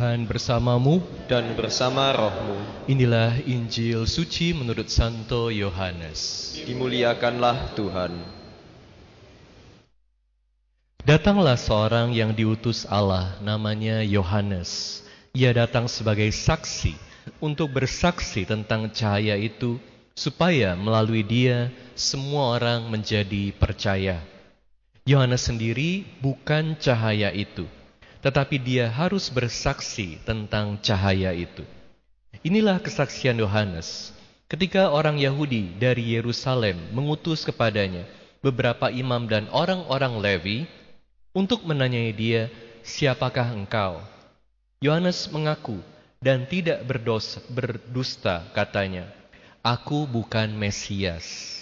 Tuhan bersamamu. Dan bersama rohmu. Inilah Injil suci menurut Santo Yohanes. Dimuliakanlah Tuhan. Datanglah seorang yang diutus Allah namanya Yohanes. Ia datang sebagai saksi untuk bersaksi tentang cahaya itu supaya melalui dia semua orang menjadi percaya. Yohanes sendiri bukan cahaya itu tetapi dia harus bersaksi tentang cahaya itu. Inilah kesaksian Yohanes ketika orang Yahudi dari Yerusalem mengutus kepadanya beberapa imam dan orang-orang Levi untuk menanyai dia, "Siapakah engkau?" Yohanes mengaku dan tidak berdosa, berdusta katanya, "Aku bukan Mesias."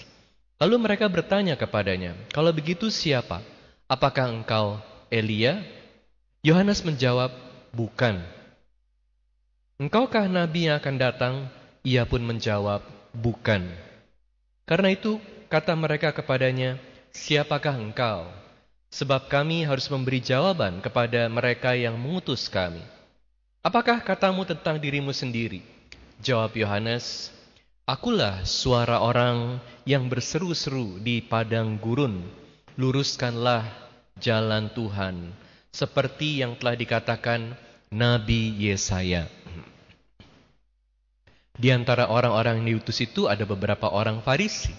Lalu mereka bertanya kepadanya, "Kalau begitu siapa? Apakah engkau Elia?" Yohanes menjawab, "Bukan." "Engkaukah nabi yang akan datang?" Ia pun menjawab, "Bukan." Karena itu kata mereka kepadanya, "Siapakah engkau?" Sebab kami harus memberi jawaban kepada mereka yang mengutus kami. Apakah katamu tentang dirimu sendiri? Jawab Yohanes, Akulah suara orang yang berseru-seru di padang gurun. Luruskanlah jalan Tuhan seperti yang telah dikatakan Nabi Yesaya. Di antara orang-orang yang diutus itu ada beberapa orang Farisi.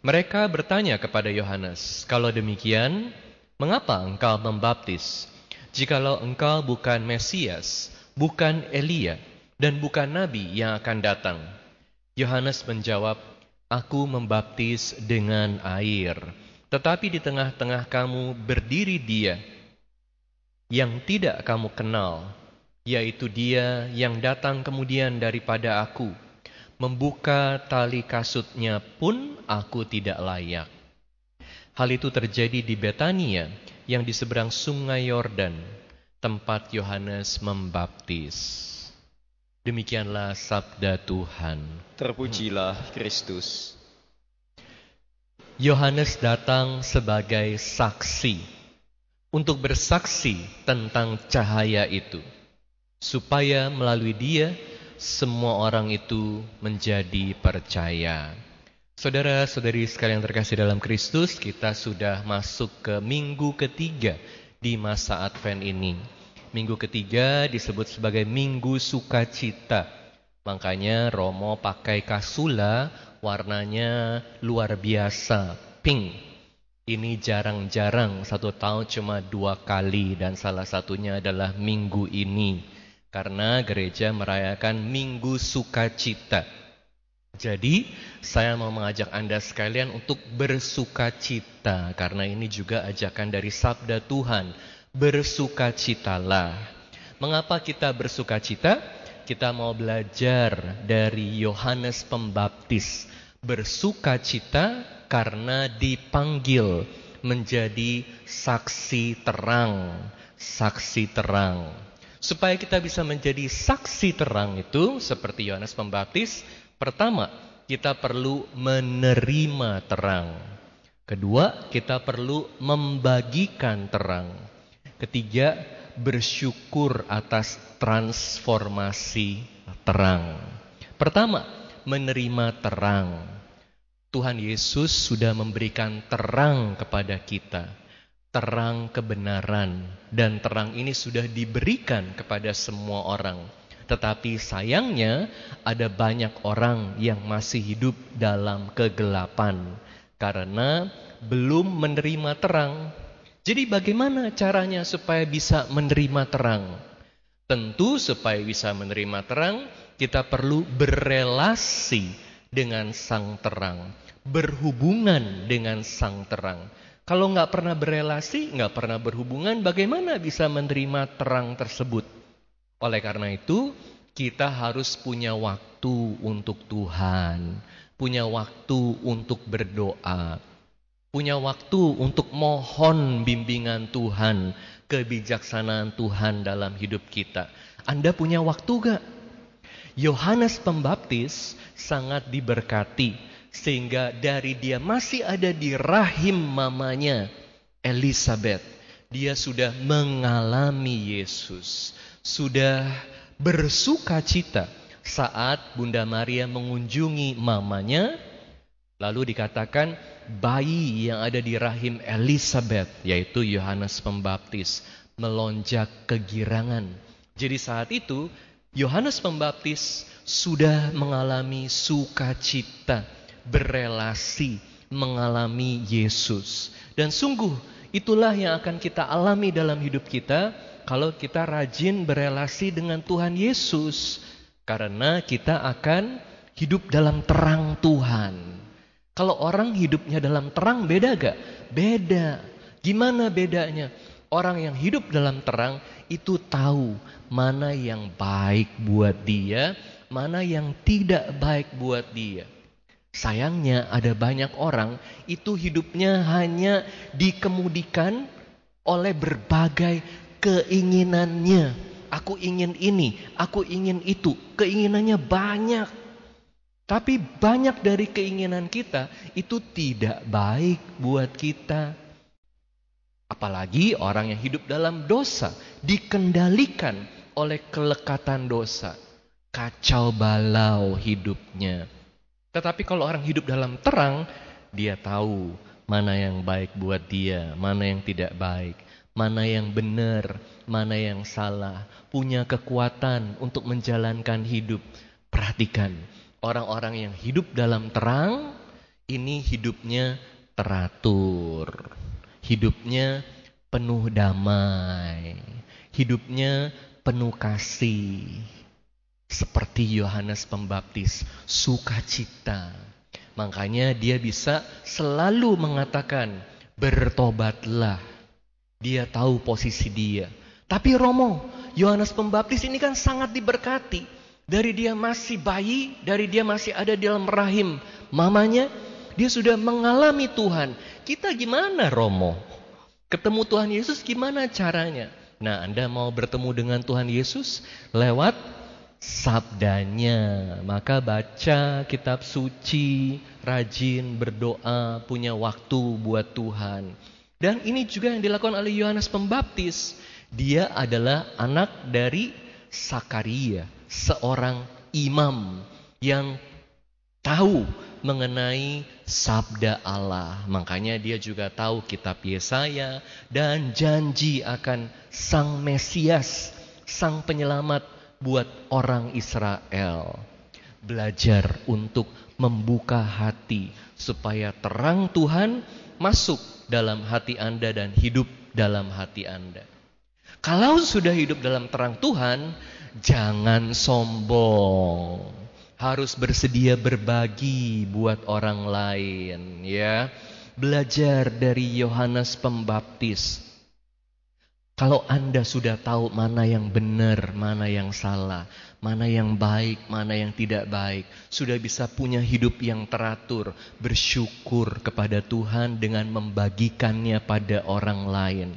Mereka bertanya kepada Yohanes, "Kalau demikian, mengapa engkau membaptis? Jikalau engkau bukan Mesias, bukan Elia, dan bukan nabi yang akan datang?" Yohanes menjawab, "Aku membaptis dengan air, tetapi di tengah-tengah kamu berdiri Dia yang tidak kamu kenal, yaitu dia yang datang kemudian daripada aku. Membuka tali kasutnya pun aku tidak layak. Hal itu terjadi di Betania yang di seberang sungai Yordan, tempat Yohanes membaptis. Demikianlah sabda Tuhan. Terpujilah Kristus. Yohanes datang sebagai saksi untuk bersaksi tentang cahaya itu, supaya melalui dia semua orang itu menjadi percaya. Saudara-saudari sekalian terkasih dalam Kristus, kita sudah masuk ke minggu ketiga di masa Advent ini. Minggu ketiga disebut sebagai Minggu Sukacita. Makanya Romo pakai kasula warnanya luar biasa, pink ini jarang-jarang satu tahun cuma dua kali dan salah satunya adalah minggu ini. Karena gereja merayakan minggu sukacita. Jadi saya mau mengajak Anda sekalian untuk bersukacita. Karena ini juga ajakan dari sabda Tuhan. Bersukacitalah. Mengapa kita bersukacita? Kita mau belajar dari Yohanes Pembaptis. Bersukacita karena dipanggil menjadi saksi terang, saksi terang. Supaya kita bisa menjadi saksi terang itu seperti Yohanes Pembaptis, pertama kita perlu menerima terang. Kedua, kita perlu membagikan terang. Ketiga, bersyukur atas transformasi terang. Pertama, menerima terang. Tuhan Yesus sudah memberikan terang kepada kita, terang kebenaran, dan terang ini sudah diberikan kepada semua orang. Tetapi sayangnya, ada banyak orang yang masih hidup dalam kegelapan karena belum menerima terang. Jadi, bagaimana caranya supaya bisa menerima terang? Tentu, supaya bisa menerima terang, kita perlu berelasi dengan sang terang, berhubungan dengan sang terang. Kalau nggak pernah berelasi, nggak pernah berhubungan, bagaimana bisa menerima terang tersebut? Oleh karena itu, kita harus punya waktu untuk Tuhan, punya waktu untuk berdoa, punya waktu untuk mohon bimbingan Tuhan, kebijaksanaan Tuhan dalam hidup kita. Anda punya waktu gak? Yohanes Pembaptis sangat diberkati sehingga dari dia masih ada di rahim mamanya Elizabeth dia sudah mengalami Yesus sudah bersuka cita saat Bunda Maria mengunjungi mamanya. Lalu dikatakan bayi yang ada di rahim Elizabeth, yaitu Yohanes Pembaptis, melonjak kegirangan. Jadi saat itu Yohanes Pembaptis sudah mengalami sukacita, berelasi, mengalami Yesus. Dan sungguh itulah yang akan kita alami dalam hidup kita kalau kita rajin berelasi dengan Tuhan Yesus. Karena kita akan hidup dalam terang Tuhan. Kalau orang hidupnya dalam terang beda gak? Beda. Gimana bedanya? Orang yang hidup dalam terang itu tahu mana yang baik buat dia, mana yang tidak baik buat dia. Sayangnya ada banyak orang itu hidupnya hanya dikemudikan oleh berbagai keinginannya. Aku ingin ini, aku ingin itu. Keinginannya banyak. Tapi banyak dari keinginan kita itu tidak baik buat kita. Apalagi orang yang hidup dalam dosa, dikendalikan oleh kelekatan dosa. Kacau balau hidupnya. Tetapi kalau orang hidup dalam terang, dia tahu mana yang baik buat dia, mana yang tidak baik, mana yang benar, mana yang salah. Punya kekuatan untuk menjalankan hidup. Perhatikan, orang-orang yang hidup dalam terang, ini hidupnya teratur hidupnya penuh damai, hidupnya penuh kasih. Seperti Yohanes Pembaptis, sukacita. Makanya dia bisa selalu mengatakan, bertobatlah. Dia tahu posisi dia. Tapi Romo, Yohanes Pembaptis ini kan sangat diberkati. Dari dia masih bayi, dari dia masih ada di dalam rahim mamanya, dia sudah mengalami Tuhan. Kita gimana Romo? Ketemu Tuhan Yesus gimana caranya? Nah Anda mau bertemu dengan Tuhan Yesus lewat sabdanya. Maka baca kitab suci, rajin berdoa, punya waktu buat Tuhan. Dan ini juga yang dilakukan oleh Yohanes Pembaptis. Dia adalah anak dari Sakaria, seorang imam yang tahu mengenai sabda Allah. Makanya dia juga tahu kitab Yesaya dan janji akan sang Mesias, sang penyelamat buat orang Israel. Belajar untuk membuka hati supaya terang Tuhan masuk dalam hati Anda dan hidup dalam hati Anda. Kalau sudah hidup dalam terang Tuhan, jangan sombong harus bersedia berbagi buat orang lain ya. Belajar dari Yohanes Pembaptis. Kalau Anda sudah tahu mana yang benar, mana yang salah, mana yang baik, mana yang tidak baik, sudah bisa punya hidup yang teratur, bersyukur kepada Tuhan dengan membagikannya pada orang lain.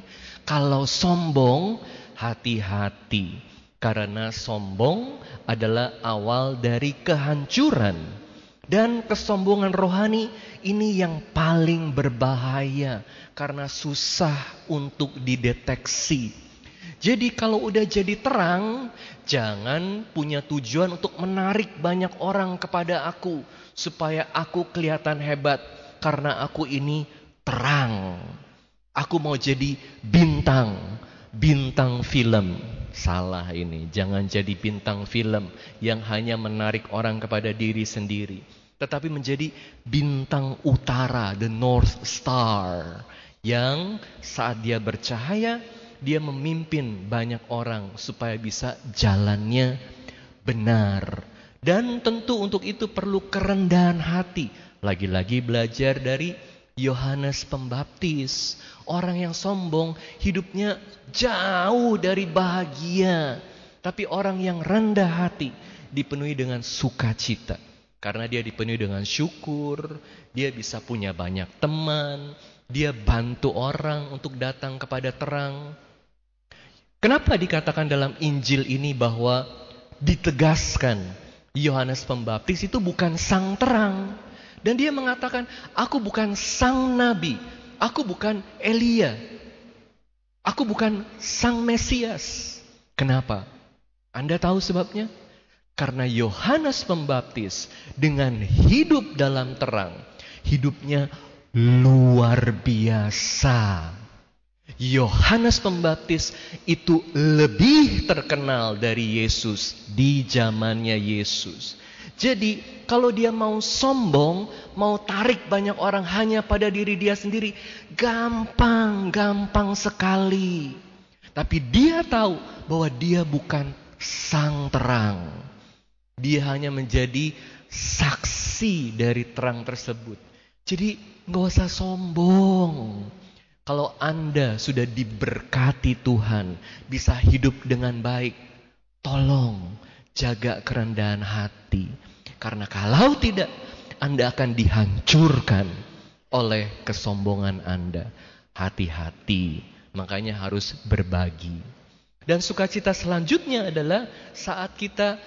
Kalau sombong, hati-hati karena sombong adalah awal dari kehancuran. Dan kesombongan rohani ini yang paling berbahaya karena susah untuk dideteksi. Jadi kalau udah jadi terang, jangan punya tujuan untuk menarik banyak orang kepada aku supaya aku kelihatan hebat karena aku ini terang. Aku mau jadi bintang, bintang film. Salah ini, jangan jadi bintang film yang hanya menarik orang kepada diri sendiri. Tetapi menjadi bintang utara, the North Star. Yang saat dia bercahaya, dia memimpin banyak orang supaya bisa jalannya benar. Dan tentu untuk itu perlu kerendahan hati. Lagi-lagi belajar dari Yohanes Pembaptis. Orang yang sombong hidupnya jauh dari bahagia. Tapi orang yang rendah hati dipenuhi dengan sukacita. Karena dia dipenuhi dengan syukur, dia bisa punya banyak teman, dia bantu orang untuk datang kepada terang. Kenapa dikatakan dalam Injil ini bahwa ditegaskan Yohanes Pembaptis itu bukan sang terang. Dan dia mengatakan, aku bukan sang nabi, Aku bukan Elia. Aku bukan sang Mesias. Kenapa? Anda tahu sebabnya? Karena Yohanes Pembaptis dengan hidup dalam terang, hidupnya luar biasa. Yohanes Pembaptis itu lebih terkenal dari Yesus di zamannya Yesus. Jadi, kalau dia mau sombong, mau tarik banyak orang hanya pada diri dia sendiri, gampang, gampang sekali. Tapi dia tahu bahwa dia bukan sang terang. Dia hanya menjadi saksi dari terang tersebut. Jadi nggak usah sombong. Kalau Anda sudah diberkati Tuhan, bisa hidup dengan baik, tolong jaga kerendahan hati. Karena kalau tidak, Anda akan dihancurkan oleh kesombongan Anda. Hati-hati, makanya harus berbagi. Dan sukacita selanjutnya adalah saat kita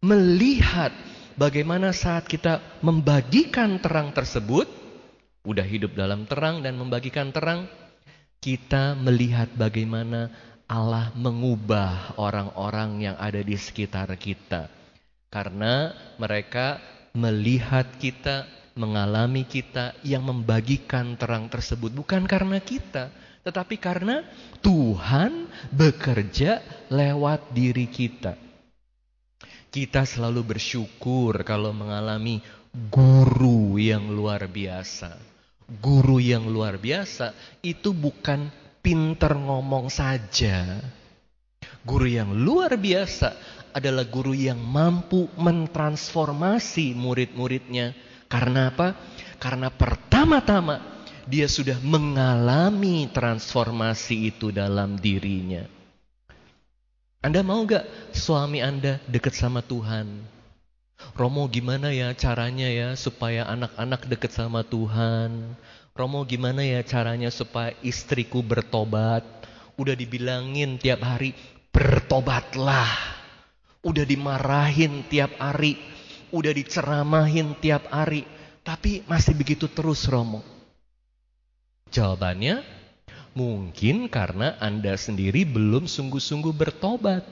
melihat bagaimana saat kita membagikan terang tersebut, udah hidup dalam terang dan membagikan terang, kita melihat bagaimana Allah mengubah orang-orang yang ada di sekitar kita. Karena mereka melihat kita, mengalami kita yang membagikan terang tersebut bukan karena kita, tetapi karena Tuhan bekerja lewat diri kita. Kita selalu bersyukur kalau mengalami guru yang luar biasa. Guru yang luar biasa itu bukan pinter ngomong saja. Guru yang luar biasa adalah guru yang mampu mentransformasi murid-muridnya. Karena apa? Karena pertama-tama dia sudah mengalami transformasi itu dalam dirinya. Anda mau gak suami Anda dekat sama Tuhan? Romo gimana ya caranya ya supaya anak-anak dekat sama Tuhan? Romo gimana ya caranya supaya istriku bertobat? Udah dibilangin tiap hari, bertobatlah. Udah dimarahin tiap hari, udah diceramahin tiap hari, tapi masih begitu terus Romo. Jawabannya, Mungkin karena Anda sendiri belum sungguh-sungguh bertobat.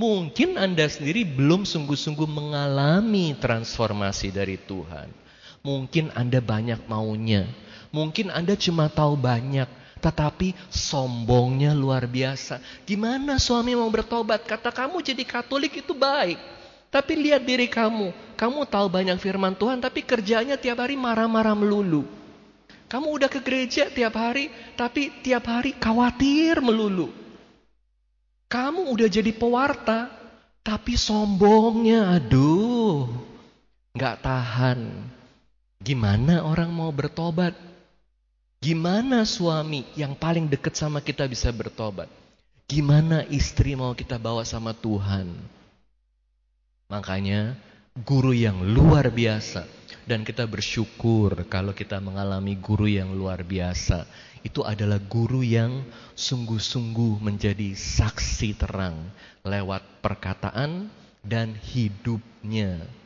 Mungkin Anda sendiri belum sungguh-sungguh mengalami transformasi dari Tuhan. Mungkin Anda banyak maunya. Mungkin Anda cuma tahu banyak, tetapi sombongnya luar biasa. Gimana suami mau bertobat? Kata kamu jadi Katolik itu baik. Tapi lihat diri kamu. Kamu tahu banyak firman Tuhan, tapi kerjanya tiap hari marah-marah melulu. Kamu udah ke gereja tiap hari, tapi tiap hari khawatir melulu. Kamu udah jadi pewarta, tapi sombongnya, aduh, nggak tahan. Gimana orang mau bertobat? Gimana suami yang paling dekat sama kita bisa bertobat? Gimana istri mau kita bawa sama Tuhan? Makanya guru yang luar biasa dan kita bersyukur kalau kita mengalami guru yang luar biasa. Itu adalah guru yang sungguh-sungguh menjadi saksi terang lewat perkataan dan hidupnya.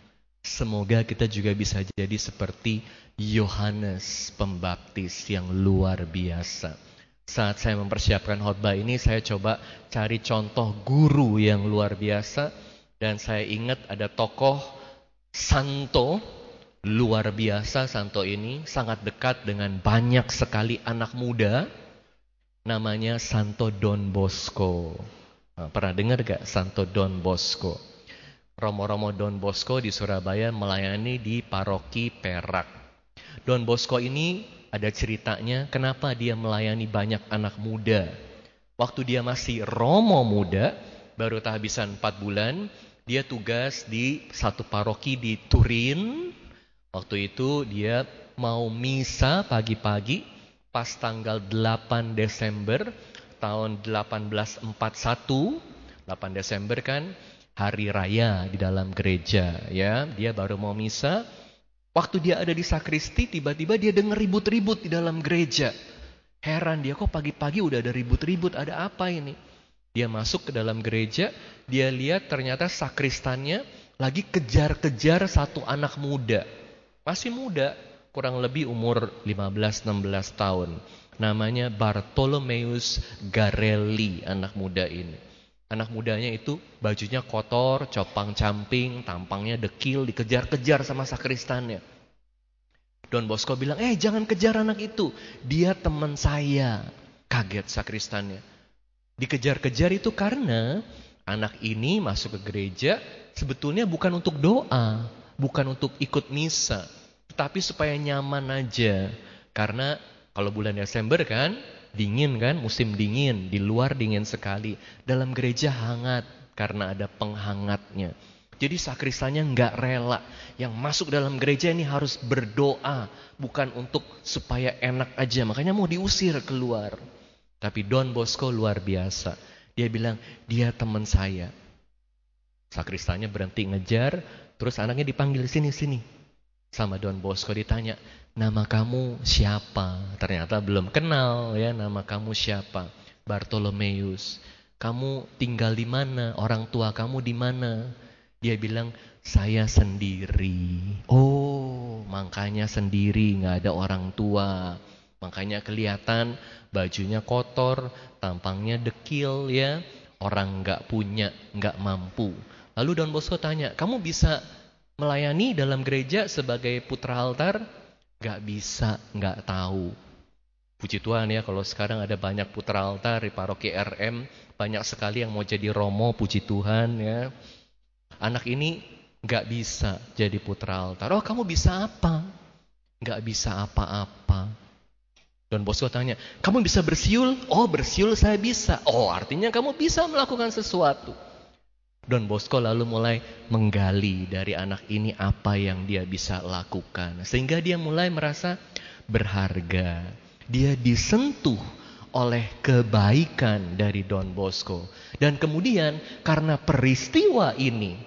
Semoga kita juga bisa jadi seperti Yohanes Pembaptis yang luar biasa. Saat saya mempersiapkan khotbah ini, saya coba cari contoh guru yang luar biasa. Dan saya ingat ada tokoh Santo luar biasa Santo ini sangat dekat dengan banyak sekali anak muda namanya Santo Don Bosco. Nah, pernah dengar gak Santo Don Bosco? Romo-romo Don Bosco di Surabaya melayani di paroki Perak. Don Bosco ini ada ceritanya kenapa dia melayani banyak anak muda. Waktu dia masih romo muda, baru kehabisan 4 bulan, dia tugas di satu paroki di Turin, Waktu itu dia mau misa pagi-pagi pas tanggal 8 Desember tahun 1841. 8 Desember kan hari raya di dalam gereja ya. Dia baru mau misa. Waktu dia ada di sakristi tiba-tiba dia dengar ribut-ribut di dalam gereja. Heran dia kok pagi-pagi udah ada ribut-ribut, ada apa ini? Dia masuk ke dalam gereja, dia lihat ternyata sakristannya lagi kejar-kejar satu anak muda. Masih muda, kurang lebih umur 15-16 tahun. Namanya Bartolomeus Garelli, anak muda ini. Anak mudanya itu bajunya kotor, copang camping, tampangnya dekil, dikejar-kejar sama sakristannya. Don Bosco bilang, eh jangan kejar anak itu, dia teman saya. Kaget sakristannya. Dikejar-kejar itu karena anak ini masuk ke gereja sebetulnya bukan untuk doa, bukan untuk ikut misa, tapi supaya nyaman aja. Karena kalau bulan Desember kan, Dingin kan, musim dingin, di luar dingin sekali. Dalam gereja hangat karena ada penghangatnya. Jadi sakristannya nggak rela. Yang masuk dalam gereja ini harus berdoa, bukan untuk supaya enak aja. Makanya mau diusir keluar. Tapi Don Bosco luar biasa. Dia bilang, dia teman saya. Sakristannya berhenti ngejar, terus anaknya dipanggil sini-sini. Sama Don Bosco ditanya, nama kamu siapa? Ternyata belum kenal ya nama kamu siapa. Bartolomeus. Kamu tinggal di mana? Orang tua kamu di mana? Dia bilang, saya sendiri. Oh, makanya sendiri, nggak ada orang tua. Makanya kelihatan bajunya kotor, tampangnya dekil ya. Orang nggak punya, nggak mampu. Lalu Don Bosco tanya, kamu bisa melayani dalam gereja sebagai putra altar? Gak bisa, gak tahu. Puji Tuhan ya kalau sekarang ada banyak putra altar di paroki RM, banyak sekali yang mau jadi romo, puji Tuhan ya. Anak ini gak bisa jadi putra altar. Oh kamu bisa apa? Gak bisa apa-apa. Don Bosco tanya, kamu bisa bersiul? Oh bersiul saya bisa. Oh artinya kamu bisa melakukan sesuatu. Don Bosco lalu mulai menggali dari anak ini apa yang dia bisa lakukan. Sehingga dia mulai merasa berharga. Dia disentuh oleh kebaikan dari Don Bosco. Dan kemudian karena peristiwa ini,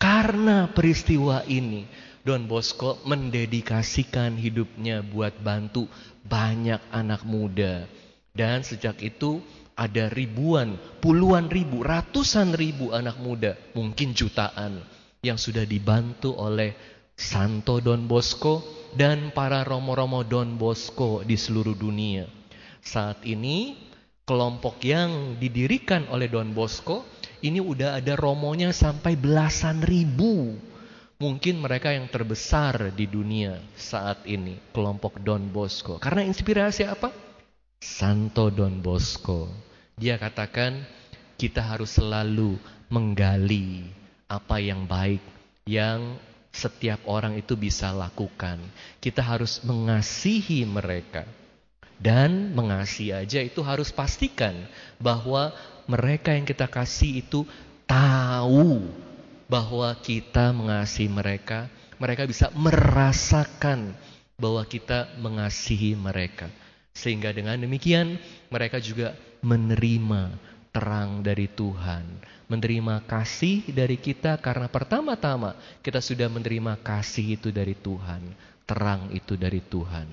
karena peristiwa ini, Don Bosco mendedikasikan hidupnya buat bantu banyak anak muda. Dan sejak itu ada ribuan, puluhan ribu, ratusan ribu anak muda, mungkin jutaan yang sudah dibantu oleh Santo Don Bosco dan para romo-romo Don Bosco di seluruh dunia. Saat ini kelompok yang didirikan oleh Don Bosco ini udah ada romonya sampai belasan ribu. Mungkin mereka yang terbesar di dunia saat ini, kelompok Don Bosco. Karena inspirasi apa? Santo Don Bosco. Dia katakan kita harus selalu menggali apa yang baik yang setiap orang itu bisa lakukan. Kita harus mengasihi mereka. Dan mengasihi aja itu harus pastikan bahwa mereka yang kita kasih itu tahu bahwa kita mengasihi mereka. Mereka bisa merasakan bahwa kita mengasihi mereka. Sehingga dengan demikian mereka juga menerima terang dari Tuhan. Menerima kasih dari kita karena pertama-tama kita sudah menerima kasih itu dari Tuhan. Terang itu dari Tuhan.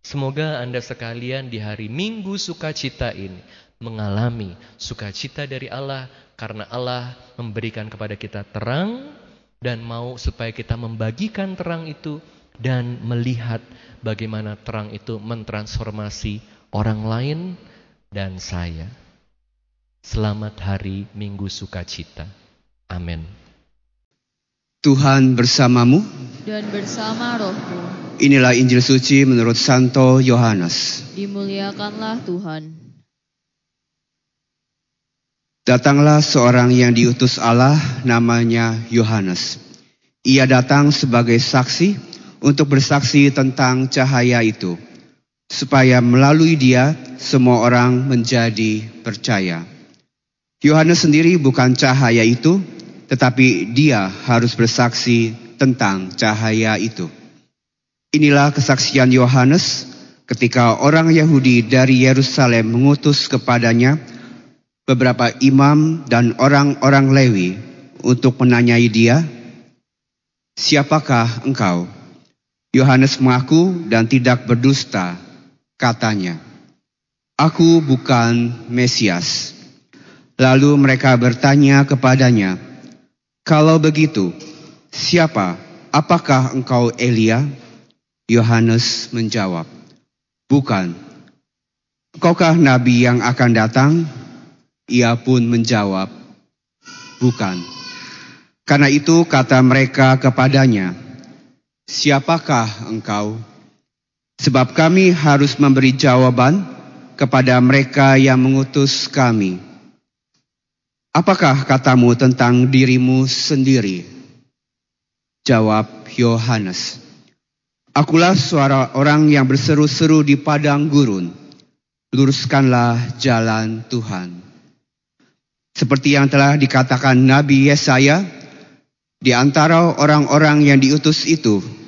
Semoga Anda sekalian di hari Minggu sukacita ini mengalami sukacita dari Allah karena Allah memberikan kepada kita terang dan mau supaya kita membagikan terang itu dan melihat bagaimana terang itu mentransformasi orang lain dan saya. Selamat hari Minggu Sukacita. Amin. Tuhan bersamamu dan bersama rohmu. Inilah Injil suci menurut Santo Yohanes. Dimuliakanlah Tuhan. Datanglah seorang yang diutus Allah namanya Yohanes. Ia datang sebagai saksi untuk bersaksi tentang cahaya itu, supaya melalui dia semua orang menjadi percaya. Yohanes sendiri bukan cahaya itu, tetapi dia harus bersaksi tentang cahaya itu. Inilah kesaksian Yohanes ketika orang Yahudi dari Yerusalem mengutus kepadanya beberapa imam dan orang-orang Lewi untuk menanyai dia, "Siapakah engkau?" Yohanes mengaku dan tidak berdusta, katanya, Aku bukan Mesias. Lalu mereka bertanya kepadanya, Kalau begitu, siapa? Apakah engkau Elia? Yohanes menjawab, Bukan. Engkaukah nabi yang akan datang? Ia pun menjawab, Bukan. Karena itu kata mereka kepadanya, Siapakah engkau? Sebab kami harus memberi jawaban kepada mereka yang mengutus kami. Apakah katamu tentang dirimu sendiri? Jawab Yohanes. Akulah suara orang yang berseru-seru di padang gurun. Luruskanlah jalan Tuhan. Seperti yang telah dikatakan Nabi Yesaya, di antara orang-orang yang diutus itu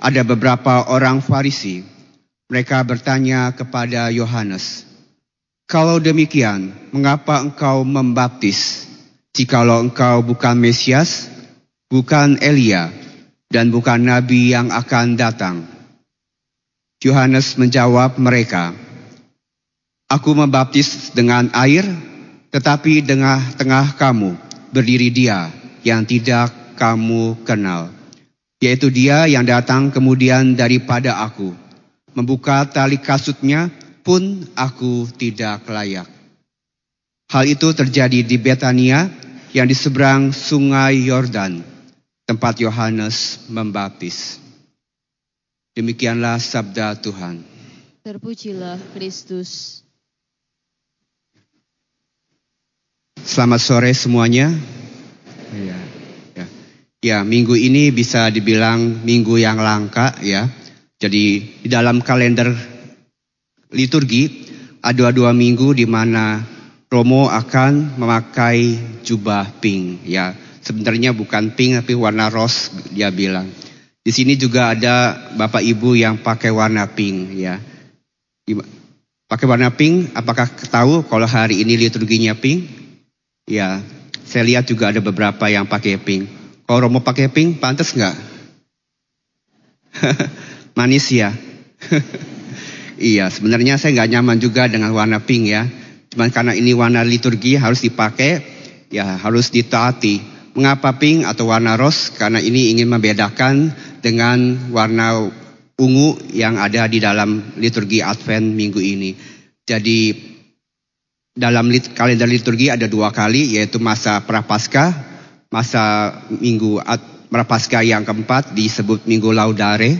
ada beberapa orang Farisi. Mereka bertanya kepada Yohanes, "Kalau demikian, mengapa engkau membaptis? Jikalau engkau bukan Mesias, bukan Elia, dan bukan nabi yang akan datang?" Yohanes menjawab mereka, "Aku membaptis dengan air, tetapi di tengah kamu berdiri Dia yang tidak kamu kenal." Yaitu dia yang datang kemudian daripada aku. Membuka tali kasutnya pun aku tidak layak. Hal itu terjadi di Betania yang di seberang sungai Yordan, tempat Yohanes membaptis. Demikianlah sabda Tuhan. Terpujilah Kristus. Selamat sore semuanya. Ya. Ya, minggu ini bisa dibilang minggu yang langka ya. Jadi di dalam kalender liturgi ada dua minggu di mana Romo akan memakai jubah pink ya. Sebenarnya bukan pink tapi warna rose dia bilang. Di sini juga ada Bapak Ibu yang pakai warna pink ya. Pakai warna pink, apakah tahu kalau hari ini liturginya pink? Ya, saya lihat juga ada beberapa yang pakai pink. Kalau Romo pakai pink, pantas nggak? Manis ya. iya, sebenarnya saya nggak nyaman juga dengan warna pink ya. Cuman karena ini warna liturgi harus dipakai, ya harus ditaati. Mengapa pink atau warna rose? Karena ini ingin membedakan dengan warna ungu yang ada di dalam liturgi Advent minggu ini. Jadi dalam kalender liturgi ada dua kali yaitu masa prapaskah masa minggu Prapaskah yang keempat disebut minggu Laudare,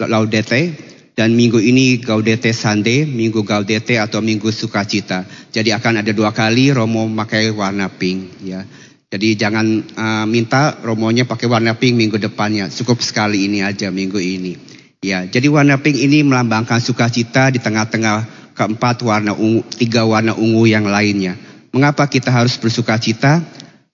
Laudete, dan minggu ini Gaudete Sande, minggu Gaudete atau minggu Sukacita. Jadi akan ada dua kali Romo pakai warna pink, ya. Jadi jangan uh, minta Romonya pakai warna pink minggu depannya, cukup sekali ini aja minggu ini. Ya, jadi warna pink ini melambangkan sukacita di tengah-tengah keempat warna ungu, tiga warna ungu yang lainnya. Mengapa kita harus bersukacita?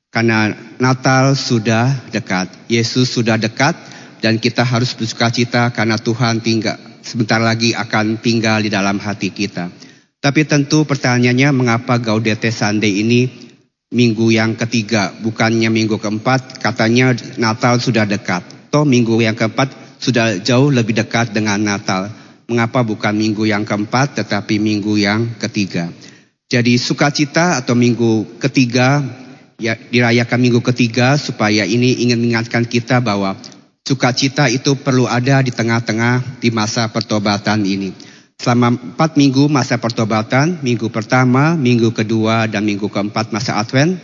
Karena Natal sudah dekat, Yesus sudah dekat dan kita harus bersuka cita karena Tuhan tinggal sebentar lagi akan tinggal di dalam hati kita. Tapi tentu pertanyaannya mengapa Gaudete Sunday ini minggu yang ketiga, bukannya minggu keempat, katanya Natal sudah dekat. Toh minggu yang keempat sudah jauh lebih dekat dengan Natal. Mengapa bukan minggu yang keempat tetapi minggu yang ketiga? Jadi sukacita atau minggu ketiga ya, dirayakan minggu ketiga supaya ini ingin mengingatkan kita bahwa sukacita itu perlu ada di tengah-tengah di masa pertobatan ini. Selama empat minggu masa pertobatan, minggu pertama, minggu kedua, dan minggu keempat masa Advent,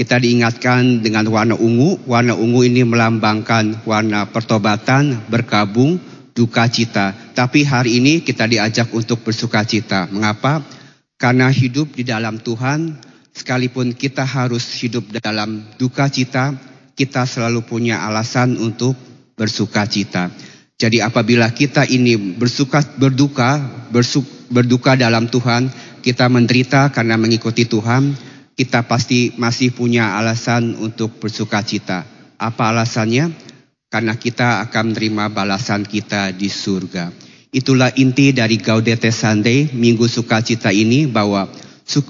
kita diingatkan dengan warna ungu. Warna ungu ini melambangkan warna pertobatan, berkabung, duka cita. Tapi hari ini kita diajak untuk bersuka cita. Mengapa? Karena hidup di dalam Tuhan Sekalipun kita harus hidup dalam duka cita, kita selalu punya alasan untuk bersuka cita. Jadi apabila kita ini bersuka berduka, bersuk, berduka dalam Tuhan, kita menderita karena mengikuti Tuhan, kita pasti masih punya alasan untuk bersuka cita. Apa alasannya? Karena kita akan menerima balasan kita di surga. Itulah inti dari Gaudete Sunday, Minggu Sukacita ini bahwa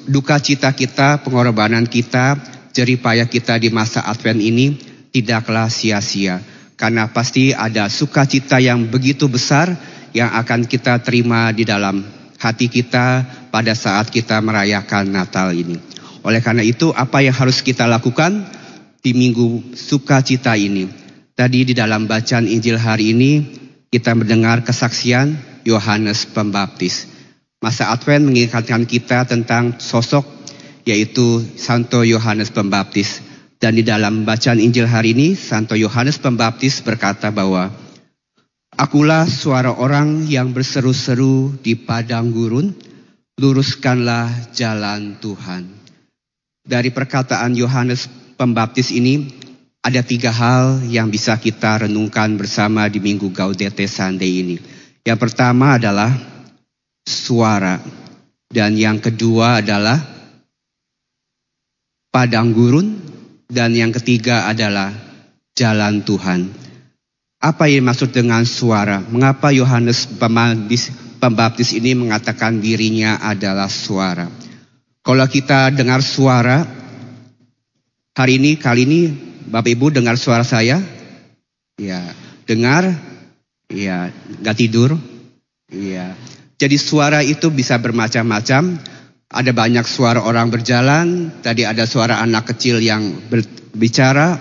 duka cita kita, pengorbanan kita, jeripaya kita di masa Advent ini tidaklah sia-sia. Karena pasti ada sukacita yang begitu besar yang akan kita terima di dalam hati kita pada saat kita merayakan Natal ini. Oleh karena itu, apa yang harus kita lakukan di minggu sukacita ini? Tadi di dalam bacaan Injil hari ini, kita mendengar kesaksian Yohanes Pembaptis. Masa Advent mengingatkan kita tentang sosok yaitu Santo Yohanes Pembaptis. Dan di dalam bacaan Injil hari ini, Santo Yohanes Pembaptis berkata bahwa Akulah suara orang yang berseru-seru di padang gurun, luruskanlah jalan Tuhan. Dari perkataan Yohanes Pembaptis ini, ada tiga hal yang bisa kita renungkan bersama di Minggu Gaudete Sunday ini. Yang pertama adalah suara, dan yang kedua adalah padang gurun, dan yang ketiga adalah jalan Tuhan. Apa yang maksud dengan suara? Mengapa Yohanes Pembaptis ini mengatakan dirinya adalah suara? Kalau kita dengar suara, hari ini, kali ini Bapak Ibu dengar suara saya? Ya, dengar? Ya, gak tidur? Ya. Jadi suara itu bisa bermacam-macam ada banyak suara orang berjalan, tadi ada suara anak kecil yang berbicara.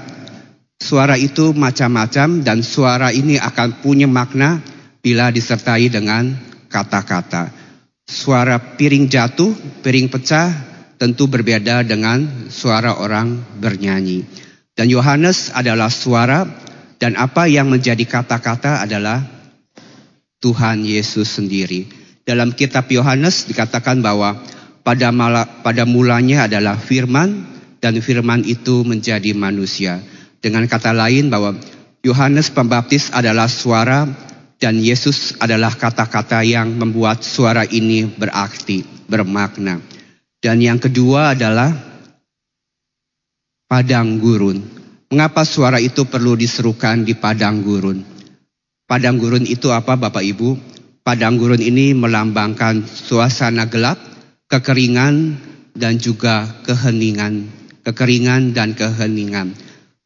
Suara itu macam-macam dan suara ini akan punya makna bila disertai dengan kata-kata. Suara piring jatuh, piring pecah tentu berbeda dengan suara orang bernyanyi. Dan Yohanes adalah suara dan apa yang menjadi kata-kata adalah Tuhan Yesus sendiri. Dalam kitab Yohanes dikatakan bahwa pada, mala, pada mulanya adalah firman dan firman itu menjadi manusia. Dengan kata lain bahwa Yohanes Pembaptis adalah suara dan Yesus adalah kata-kata yang membuat suara ini berarti, bermakna. Dan yang kedua adalah padang gurun. Mengapa suara itu perlu diserukan di padang gurun? Padang gurun itu apa Bapak Ibu? Padang gurun ini melambangkan suasana gelap kekeringan dan juga keheningan, kekeringan dan keheningan.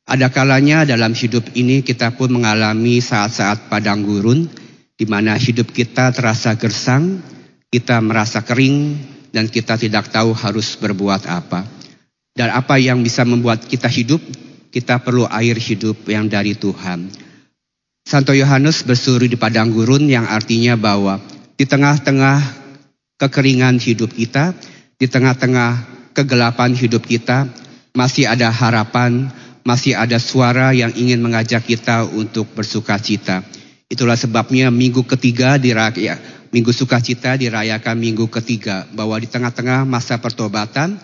Ada kalanya dalam hidup ini kita pun mengalami saat-saat padang gurun di mana hidup kita terasa gersang, kita merasa kering dan kita tidak tahu harus berbuat apa. Dan apa yang bisa membuat kita hidup? Kita perlu air hidup yang dari Tuhan. Santo Yohanes bersuruh di padang gurun yang artinya bahwa di tengah-tengah kekeringan hidup kita, di tengah-tengah kegelapan hidup kita, masih ada harapan, masih ada suara yang ingin mengajak kita untuk bersuka cita. Itulah sebabnya minggu ketiga diraya, minggu sukacita dirayakan minggu ketiga, bahwa di tengah-tengah masa pertobatan,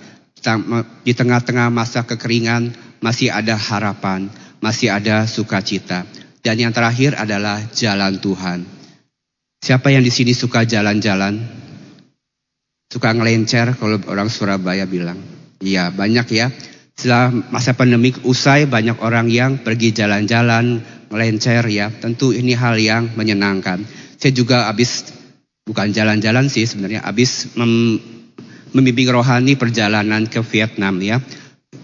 di tengah-tengah masa kekeringan, masih ada harapan, masih ada sukacita. Dan yang terakhir adalah jalan Tuhan. Siapa yang di sini suka jalan-jalan? suka ngelencer kalau orang Surabaya bilang. Iya banyak ya. Setelah masa pandemi usai banyak orang yang pergi jalan-jalan, ngelencer ya. Tentu ini hal yang menyenangkan. Saya juga habis bukan jalan-jalan sih sebenarnya habis mem, membimbing rohani perjalanan ke Vietnam ya.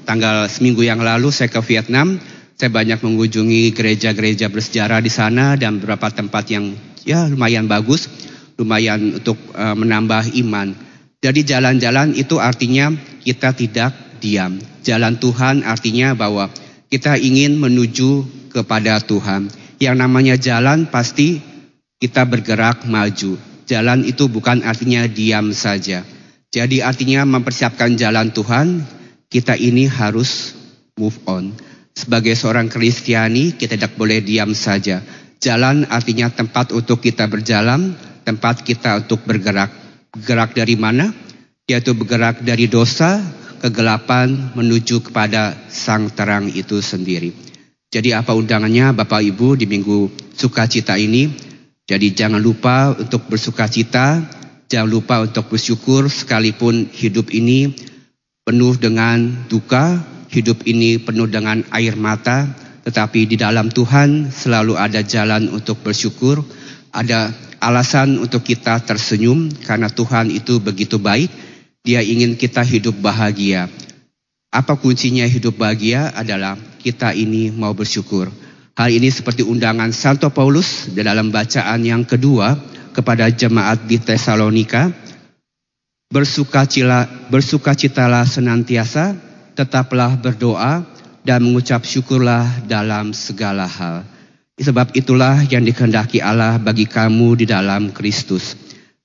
Tanggal seminggu yang lalu saya ke Vietnam, saya banyak mengunjungi gereja-gereja bersejarah di sana dan beberapa tempat yang ya lumayan bagus, lumayan untuk uh, menambah iman. Jadi jalan-jalan itu artinya kita tidak diam. Jalan Tuhan artinya bahwa kita ingin menuju kepada Tuhan. Yang namanya jalan pasti kita bergerak maju. Jalan itu bukan artinya diam saja. Jadi artinya mempersiapkan jalan Tuhan, kita ini harus move on. Sebagai seorang Kristiani, kita tidak boleh diam saja. Jalan artinya tempat untuk kita berjalan, tempat kita untuk bergerak. Gerak dari mana? Yaitu bergerak dari dosa, kegelapan menuju kepada sang terang itu sendiri. Jadi apa undangannya Bapak Ibu di minggu sukacita ini? Jadi jangan lupa untuk bersukacita, jangan lupa untuk bersyukur sekalipun hidup ini penuh dengan duka, hidup ini penuh dengan air mata, tetapi di dalam Tuhan selalu ada jalan untuk bersyukur, ada alasan untuk kita tersenyum karena Tuhan itu begitu baik. Dia ingin kita hidup bahagia. Apa kuncinya hidup bahagia adalah kita ini mau bersyukur. Hal ini seperti undangan Santo Paulus dalam bacaan yang kedua kepada jemaat di Tesalonika. Bersukacitalah, bersukacitalah senantiasa, tetaplah berdoa dan mengucap syukurlah dalam segala hal. Sebab itulah yang dikehendaki Allah bagi kamu di dalam Kristus.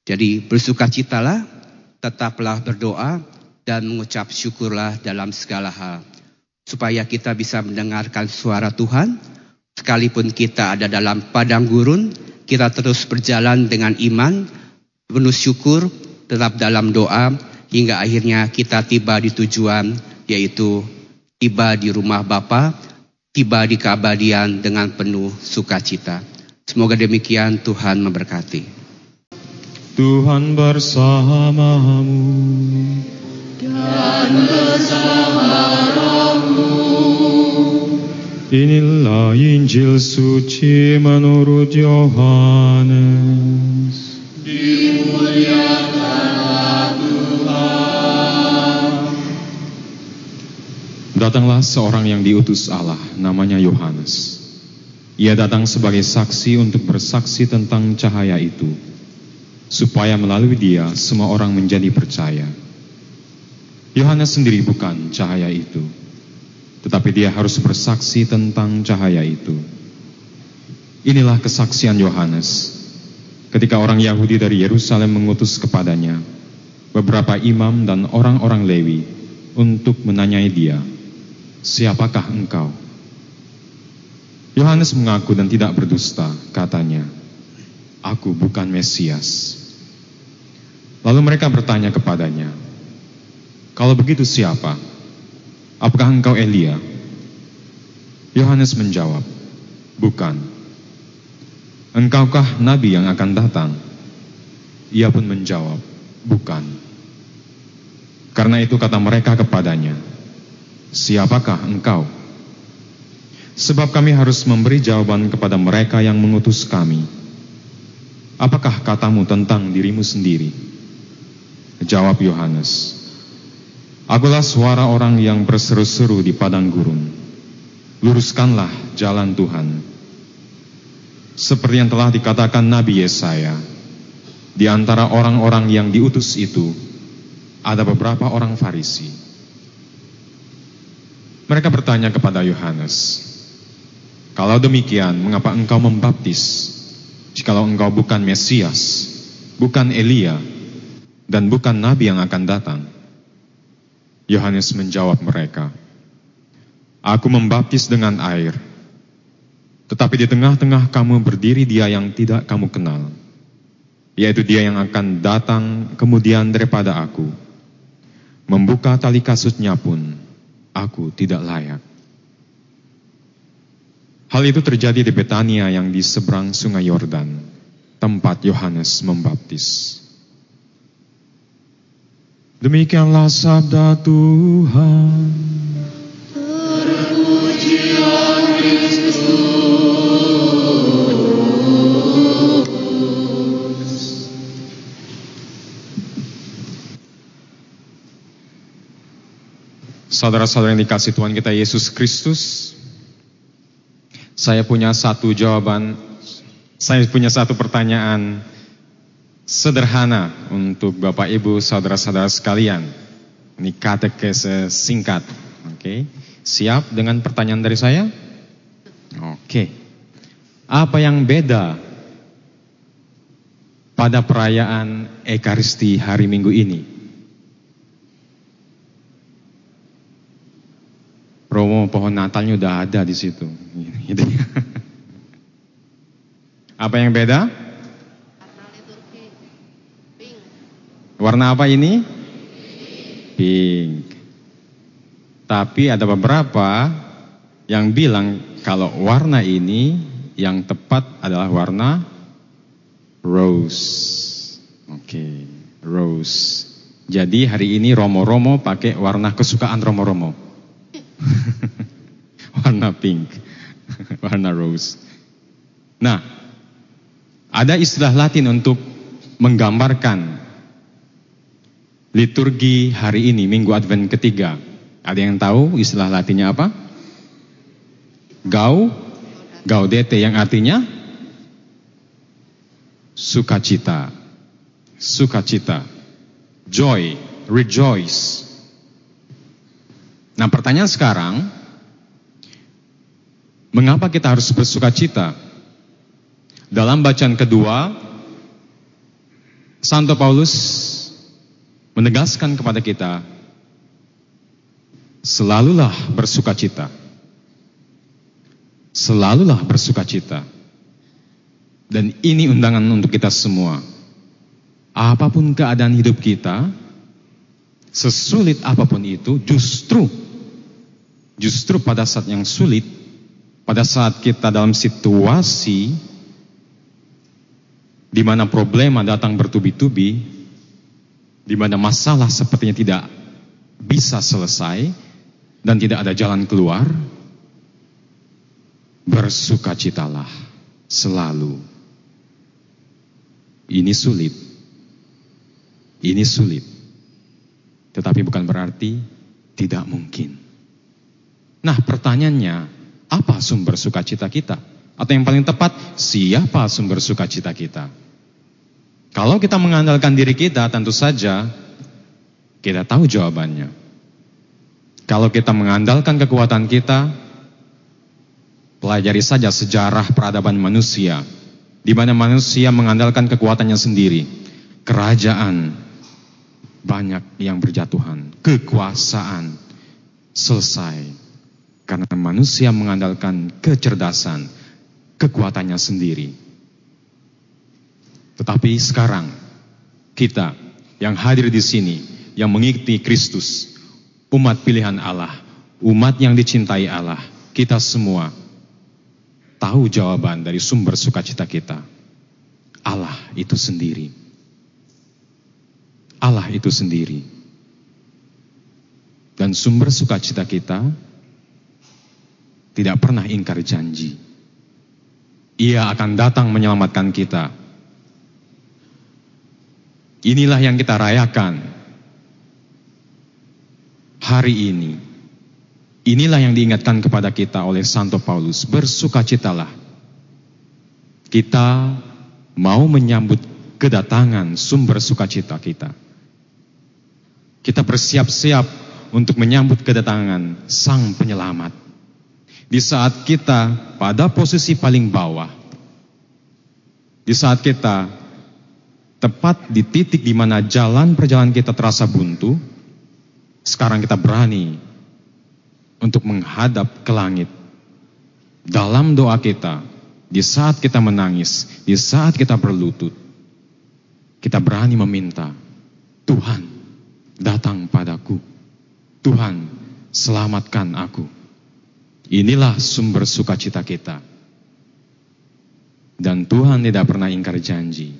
Jadi bersukacitalah, tetaplah berdoa dan mengucap syukurlah dalam segala hal. supaya kita bisa mendengarkan suara Tuhan. Sekalipun kita ada dalam padang gurun, kita terus berjalan dengan iman, penuh syukur, tetap dalam doa, hingga akhirnya kita tiba di tujuan, yaitu tiba di rumah Bapa, tiba di keabadian dengan penuh sukacita. Semoga demikian Tuhan memberkati. Tuhan bersamamu Inilah Injil suci menurut Yohanes. Datanglah seorang yang diutus Allah, namanya Yohanes. Ia datang sebagai saksi untuk bersaksi tentang cahaya itu, supaya melalui dia semua orang menjadi percaya. Yohanes sendiri bukan cahaya itu, tetapi dia harus bersaksi tentang cahaya itu. Inilah kesaksian Yohanes. Ketika orang Yahudi dari Yerusalem mengutus kepadanya beberapa imam dan orang-orang Lewi untuk menanyai dia, "Siapakah engkau?" Yohanes mengaku dan tidak berdusta, katanya, "Aku bukan Mesias." Lalu mereka bertanya kepadanya, "Kalau begitu siapa? Apakah engkau Elia?" Yohanes menjawab, "Bukan." Engkaukah nabi yang akan datang? Ia pun menjawab, "Bukan." Karena itu kata mereka kepadanya, "Siapakah engkau?" Sebab kami harus memberi jawaban kepada mereka yang mengutus kami. Apakah katamu tentang dirimu sendiri? Jawab Yohanes, Akulah suara orang yang berseru-seru di padang gurun. Luruskanlah jalan Tuhan. Seperti yang telah dikatakan Nabi Yesaya, di antara orang-orang yang diutus itu ada beberapa orang Farisi. Mereka bertanya kepada Yohanes, "Kalau demikian, mengapa engkau membaptis? Jikalau engkau bukan Mesias, bukan Elia, dan bukan nabi yang akan datang?" Yohanes menjawab mereka, "Aku membaptis dengan air." Tetapi di tengah-tengah kamu berdiri dia yang tidak kamu kenal, yaitu dia yang akan datang kemudian daripada aku. Membuka tali kasutnya pun aku tidak layak. Hal itu terjadi di Betania yang di seberang sungai Yordan, tempat Yohanes membaptis. Demikianlah sabda Tuhan. Saudara-saudara yang dikasih Tuhan kita Yesus Kristus, saya punya satu jawaban, saya punya satu pertanyaan sederhana untuk Bapak Ibu, saudara-saudara sekalian. Ini katekese singkat, oke? Siap dengan pertanyaan dari saya? Oke. Apa yang beda pada perayaan Ekaristi hari Minggu ini? Promo pohon Natalnya udah ada di situ. Gitu. Apa yang beda? Warna apa ini? Pink. Tapi ada beberapa yang bilang kalau warna ini yang tepat adalah warna rose. Oke, okay. rose. Jadi hari ini Romo-Romo pakai warna kesukaan Romo-Romo. warna pink, warna rose. Nah, ada istilah Latin untuk menggambarkan liturgi hari ini, Minggu Advent ketiga. Ada yang tahu istilah Latinnya apa? Gau, gaudete yang artinya sukacita, sukacita, joy, rejoice. Nah pertanyaan sekarang, mengapa kita harus bersuka cita? Dalam bacaan kedua, Santo Paulus menegaskan kepada kita, selalulah bersukacita. Selalulah bersukacita. Dan ini undangan untuk kita semua. Apa pun keadaan hidup kita, sesulit apa pun itu, justru justru pada saat yang sulit, pada saat kita dalam situasi di mana problema datang bertubi-tubi, di mana masalah sepertinya tidak bisa selesai dan tidak ada jalan keluar, bersukacitalah selalu. Ini sulit. Ini sulit. Tetapi bukan berarti tidak mungkin. Nah, pertanyaannya, apa sumber sukacita kita? Atau yang paling tepat, siapa sumber sukacita kita? Kalau kita mengandalkan diri kita, tentu saja kita tahu jawabannya. Kalau kita mengandalkan kekuatan kita, pelajari saja sejarah peradaban manusia, di mana manusia mengandalkan kekuatannya sendiri. Kerajaan banyak yang berjatuhan, kekuasaan selesai karena manusia mengandalkan kecerdasan, kekuatannya sendiri. Tetapi sekarang kita yang hadir di sini, yang mengikuti Kristus, umat pilihan Allah, umat yang dicintai Allah, kita semua tahu jawaban dari sumber sukacita kita. Allah itu sendiri. Allah itu sendiri. Dan sumber sukacita kita tidak pernah ingkar janji. Ia akan datang menyelamatkan kita. Inilah yang kita rayakan hari ini. Inilah yang diingatkan kepada kita oleh Santo Paulus. Bersukacitalah. Kita mau menyambut kedatangan sumber sukacita kita. Kita bersiap-siap untuk menyambut kedatangan Sang Penyelamat di saat kita pada posisi paling bawah, di saat kita tepat di titik di mana jalan perjalanan kita terasa buntu, sekarang kita berani untuk menghadap ke langit. Dalam doa kita, di saat kita menangis, di saat kita berlutut, kita berani meminta, Tuhan datang padaku. Tuhan selamatkan aku. Inilah sumber sukacita kita. Dan Tuhan tidak pernah ingkar janji.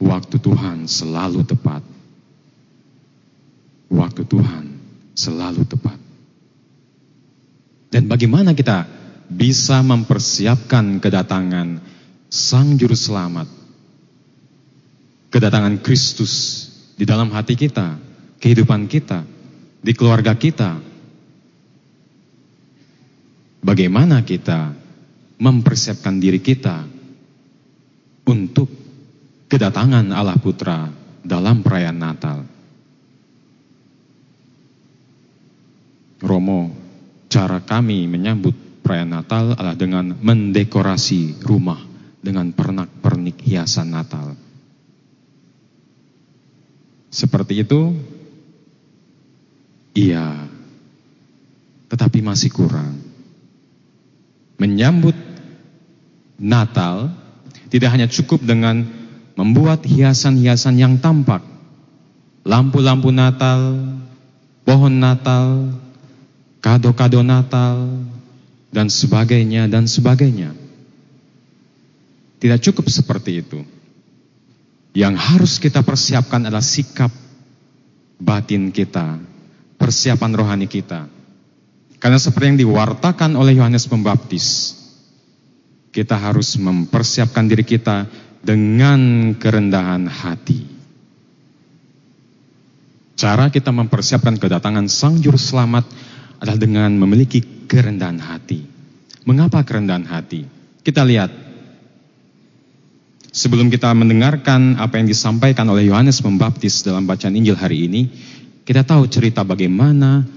Waktu Tuhan selalu tepat. Waktu Tuhan selalu tepat. Dan bagaimana kita bisa mempersiapkan kedatangan Sang Juru Selamat, kedatangan Kristus di dalam hati kita, kehidupan kita, di keluarga kita, bagaimana kita mempersiapkan diri kita untuk kedatangan Allah Putra dalam perayaan Natal. Romo, cara kami menyambut perayaan Natal adalah dengan mendekorasi rumah dengan pernak-pernik hiasan Natal. Seperti itu? Iya, tetapi masih kurang menyambut Natal tidak hanya cukup dengan membuat hiasan-hiasan yang tampak, lampu-lampu Natal, pohon Natal, kado-kado Natal, dan sebagainya, dan sebagainya. Tidak cukup seperti itu. Yang harus kita persiapkan adalah sikap batin kita, persiapan rohani kita. Karena seperti yang diwartakan oleh Yohanes Pembaptis, kita harus mempersiapkan diri kita dengan kerendahan hati. Cara kita mempersiapkan kedatangan Sang Juru Selamat adalah dengan memiliki kerendahan hati. Mengapa kerendahan hati? Kita lihat. Sebelum kita mendengarkan apa yang disampaikan oleh Yohanes Pembaptis dalam bacaan Injil hari ini, kita tahu cerita bagaimana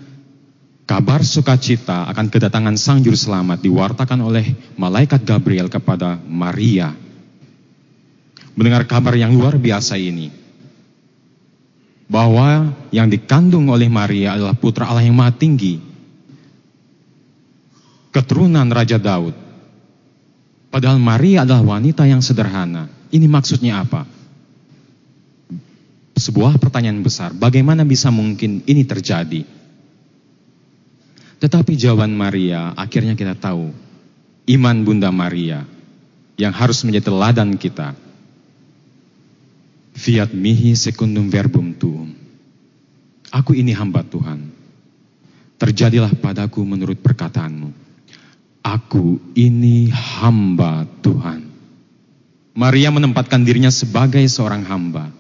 Kabar sukacita akan kedatangan Sang Juru Selamat diwartakan oleh malaikat Gabriel kepada Maria. Mendengar kabar yang luar biasa ini, bahwa yang dikandung oleh Maria adalah putra Allah yang maha tinggi, keturunan Raja Daud. Padahal Maria adalah wanita yang sederhana. Ini maksudnya apa? Sebuah pertanyaan besar, bagaimana bisa mungkin ini terjadi? Tetapi jawaban Maria akhirnya kita tahu, iman Bunda Maria yang harus menjadi teladan kita. Fiat mihi secundum verbum tuum. Aku ini hamba Tuhan. Terjadilah padaku menurut perkataanmu. Aku ini hamba Tuhan. Maria menempatkan dirinya sebagai seorang hamba.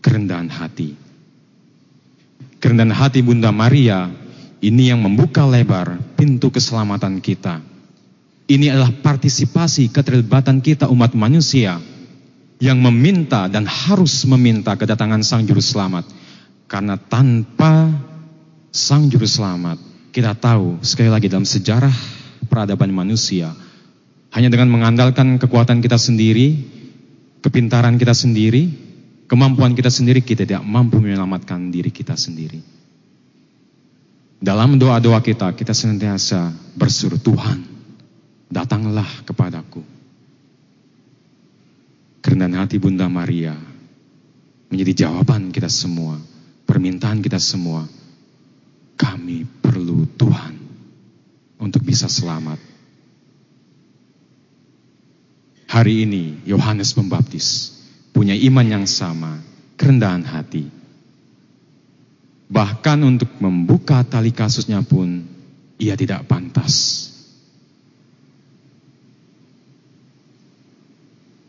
Kerendahan hati. Kerendahan hati Bunda Maria ini yang membuka lebar pintu keselamatan kita. Ini adalah partisipasi keterlibatan kita umat manusia yang meminta dan harus meminta kedatangan Sang Juru Selamat. Karena tanpa Sang Juru Selamat, kita tahu sekali lagi dalam sejarah peradaban manusia, hanya dengan mengandalkan kekuatan kita sendiri, kepintaran kita sendiri, kemampuan kita sendiri, kita tidak mampu menyelamatkan diri kita sendiri. Dalam doa-doa kita, kita senantiasa bersuruh Tuhan, datanglah kepadaku. Kerendahan hati Bunda Maria menjadi jawaban kita semua, permintaan kita semua. Kami perlu Tuhan untuk bisa selamat. Hari ini Yohanes Pembaptis punya iman yang sama, kerendahan hati. Bahkan untuk membuka tali kasusnya pun ia tidak pantas.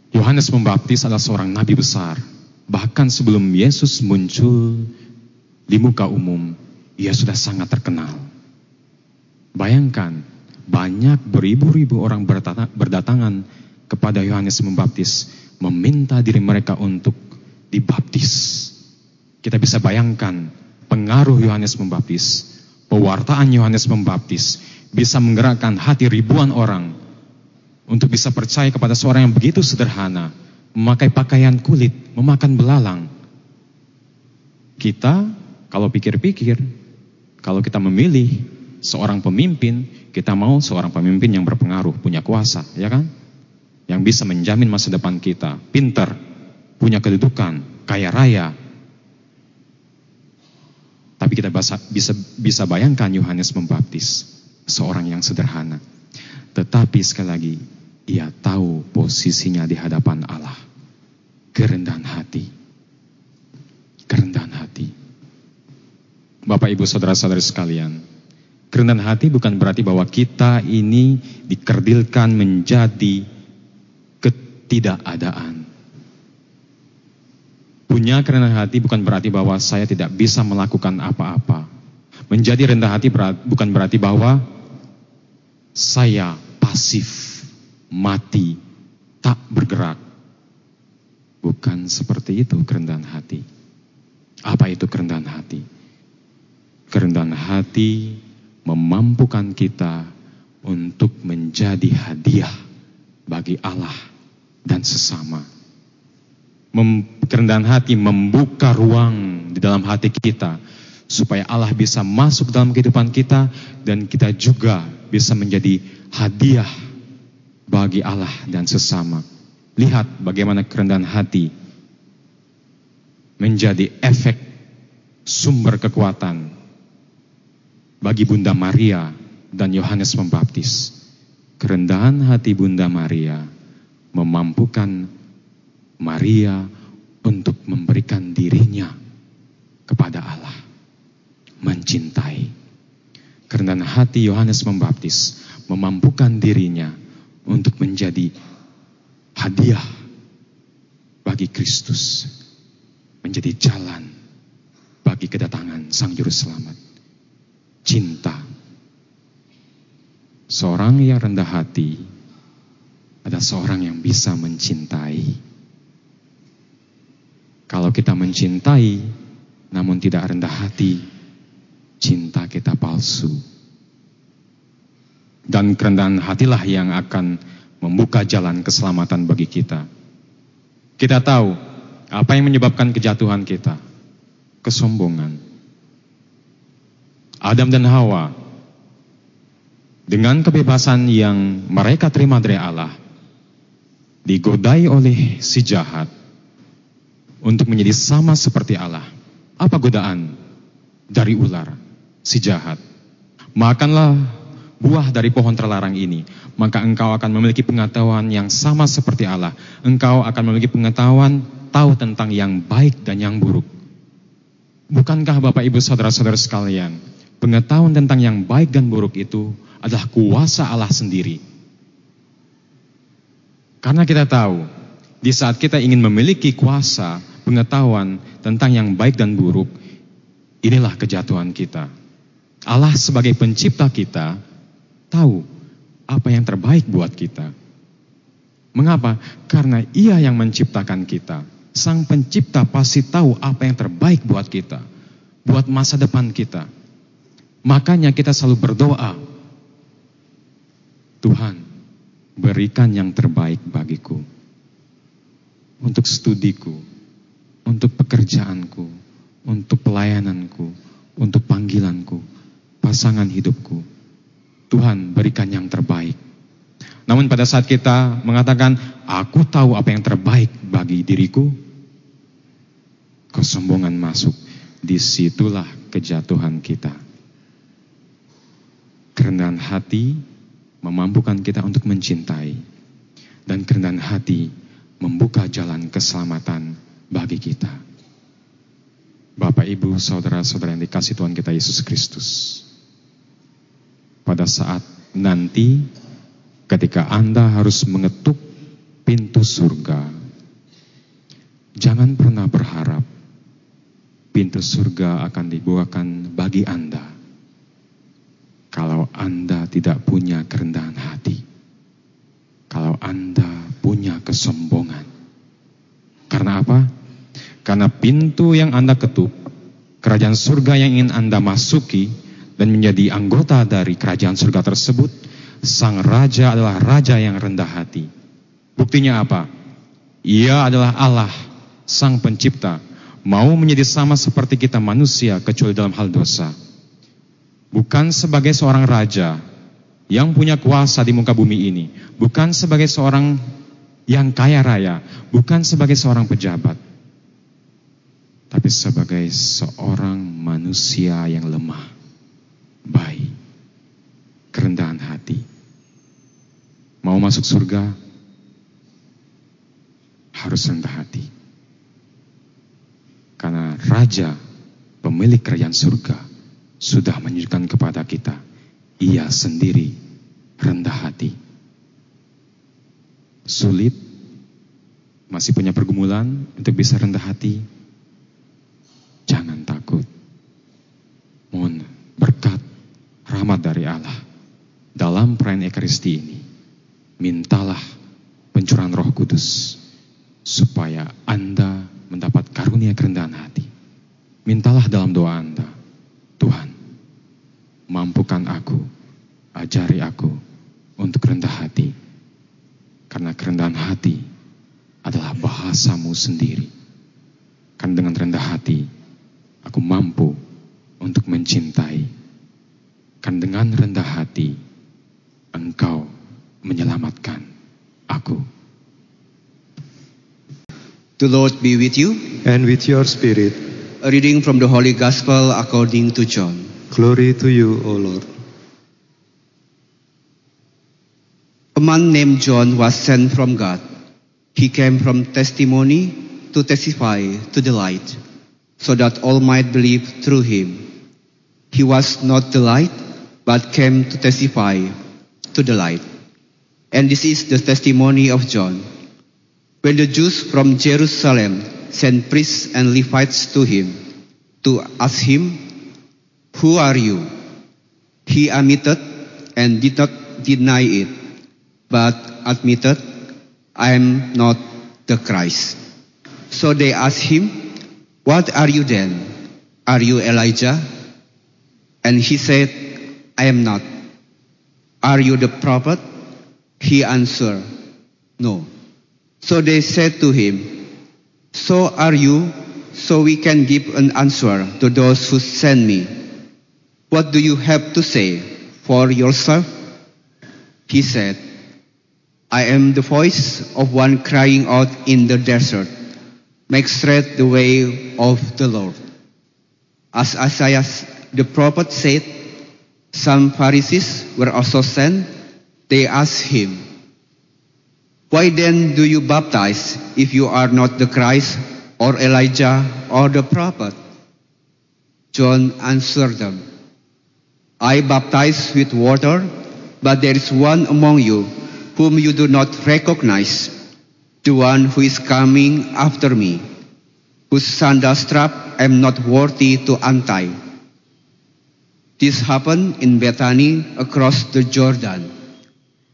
Yohanes Pembaptis adalah seorang nabi besar. Bahkan sebelum Yesus muncul di muka umum, ia sudah sangat terkenal. Bayangkan, banyak beribu-ribu orang berdatangan kepada Yohanes Pembaptis, meminta diri mereka untuk dibaptis. Kita bisa bayangkan pengaruh Yohanes Pembaptis, pewartaan Yohanes Pembaptis bisa menggerakkan hati ribuan orang untuk bisa percaya kepada seorang yang begitu sederhana, memakai pakaian kulit, memakan belalang. Kita kalau pikir-pikir, kalau kita memilih seorang pemimpin, kita mau seorang pemimpin yang berpengaruh, punya kuasa, ya kan? Yang bisa menjamin masa depan kita, pintar, punya kedudukan, kaya raya. Bisa bisa, bisa bayangkan Yohanes Membaptis, seorang yang sederhana. Tetapi sekali lagi, ia tahu posisinya di hadapan Allah. Kerendahan hati. Kerendahan hati. Bapak, Ibu, Saudara-saudari sekalian, kerendahan hati bukan berarti bahwa kita ini dikerdilkan menjadi ketidakadaan. Punya kerendahan hati bukan berarti bahwa saya tidak bisa melakukan apa-apa. Menjadi rendah hati bukan berarti bahwa saya pasif, mati, tak bergerak. Bukan seperti itu kerendahan hati. Apa itu kerendahan hati? Kerendahan hati memampukan kita untuk menjadi hadiah bagi Allah dan sesama. Mem, kerendahan hati membuka ruang di dalam hati kita supaya Allah bisa masuk dalam kehidupan kita dan kita juga bisa menjadi hadiah bagi Allah dan sesama. Lihat bagaimana kerendahan hati menjadi efek sumber kekuatan bagi Bunda Maria dan Yohanes Pembaptis. Kerendahan hati Bunda Maria memampukan Maria untuk memberikan dirinya kepada Allah, mencintai. Kerendahan hati Yohanes Pembaptis memampukan dirinya untuk menjadi hadiah bagi Kristus, menjadi jalan bagi kedatangan Sang Juru Selamat. Cinta. Seorang yang rendah hati ada seorang yang bisa mencintai. Kalau kita mencintai namun tidak rendah hati, cinta kita palsu. Dan kerendahan hatilah yang akan membuka jalan keselamatan bagi kita. Kita tahu apa yang menyebabkan kejatuhan kita. kesombongan. Adam dan Hawa dengan kebebasan yang mereka terima dari Allah digodai oleh si jahat untuk menjadi sama seperti Allah. Apa godaan dari ular si jahat? Makanlah buah dari pohon terlarang ini, maka engkau akan memiliki pengetahuan yang sama seperti Allah. Engkau akan memiliki pengetahuan tahu tentang yang baik dan yang buruk. Bukankah Bapak Ibu Saudara-saudara sekalian, pengetahuan tentang yang baik dan buruk itu adalah kuasa Allah sendiri. Karena kita tahu, di saat kita ingin memiliki kuasa, pengetahuan tentang yang baik dan buruk, inilah kejatuhan kita. Allah sebagai pencipta kita tahu apa yang terbaik buat kita. Mengapa? Karena Ia yang menciptakan kita. Sang pencipta pasti tahu apa yang terbaik buat kita, buat masa depan kita. Makanya kita selalu berdoa, Tuhan, berikan yang terbaik bagiku. Untuk studiku, untuk pekerjaanku, untuk pelayananku, untuk panggilanku, pasangan hidupku. Tuhan berikan yang terbaik. Namun pada saat kita mengatakan, aku tahu apa yang terbaik bagi diriku, kesombongan masuk. Di situlah kejatuhan kita. Kerendahan hati memampukan kita untuk mencintai. Dan kerendahan hati membuka jalan keselamatan bagi kita. Bapak, Ibu, Saudara-saudara yang dikasih Tuhan kita Yesus Kristus. Pada saat nanti ketika Anda harus mengetuk pintu surga, jangan pernah berharap pintu surga akan dibukakan bagi Anda kalau Anda tidak punya kerendahan hati. Kalau Anda punya kesombongan. Karena apa? Karena pintu yang Anda ketuk, kerajaan surga yang ingin Anda masuki dan menjadi anggota dari kerajaan surga tersebut, sang raja adalah raja yang rendah hati. Buktinya apa? Ia adalah Allah, sang pencipta, mau menjadi sama seperti kita manusia kecuali dalam hal dosa. Bukan sebagai seorang raja yang punya kuasa di muka bumi ini, bukan sebagai seorang yang kaya raya, bukan sebagai seorang pejabat, tapi sebagai seorang manusia yang lemah, baik, kerendahan hati. Mau masuk surga, harus rendah hati. Karena raja, pemilik kerajaan surga, sudah menunjukkan kepada kita, ia sendiri rendah hati sulit, masih punya pergumulan untuk bisa rendah hati, jangan takut. Mohon berkat rahmat dari Allah dalam perayaan Ekaristi ini. Mintalah pencurahan roh kudus supaya Anda mendapat karunia kerendahan hati. Mintalah dalam doa Anda, Tuhan, mampukan aku, ajari aku untuk rendah hati karena kerendahan hati adalah bahasamu sendiri. Kan dengan rendah hati, aku mampu untuk mencintai. Kan dengan rendah hati, engkau menyelamatkan aku. The Lord be with you. and with your spirit. A reading from the Holy Gospel according to John. Glory to you, O Lord. A man named John was sent from God. He came from testimony to testify to the light, so that all might believe through him. He was not the light, but came to testify to the light. And this is the testimony of John. When the Jews from Jerusalem sent priests and Levites to him to ask him, Who are you? He admitted and did not deny it, but admitted, I am not the Christ. So they asked him, What are you then? Are you Elijah? And he said, I am not. Are you the prophet? He answered, No. So they said to him, So are you so we can give an answer to those who send me. What do you have to say for yourself? He said, I am the voice of one crying out in the desert, make straight the way of the Lord. As Isaiah the prophet said, some Pharisees were also sent. They asked him, Why then do you baptize if you are not the Christ or Elijah or the prophet? John answered them, I baptize with water, but there is one among you whom you do not recognize, the one who is coming after me, whose sandal strap I am not worthy to untie. This happened in Bethany across the Jordan,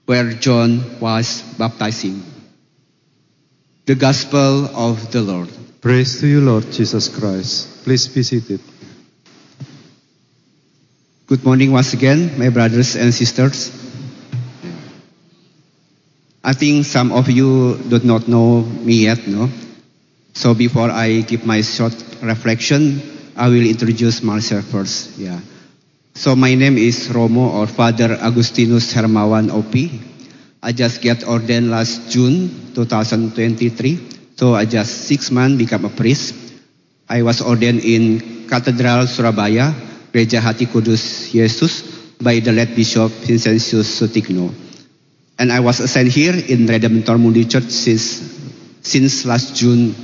where John was baptizing. The Gospel of the Lord. Praise to you, Lord Jesus Christ. Please be seated. Good morning once again, my brothers and sisters. I think some of you do not know me yet, no? So before I give my short reflection, I will introduce myself first. Yeah. So my name is Romo or Father Agustinus Hermawan OP. I just get ordained last June 2023. So I just six months become a priest. I was ordained in Cathedral Surabaya, Gereja Hati Kudus Yesus by the late Bishop Vincentius Sutikno. And I was assigned here in Redemptor Mundi Church since, since last June.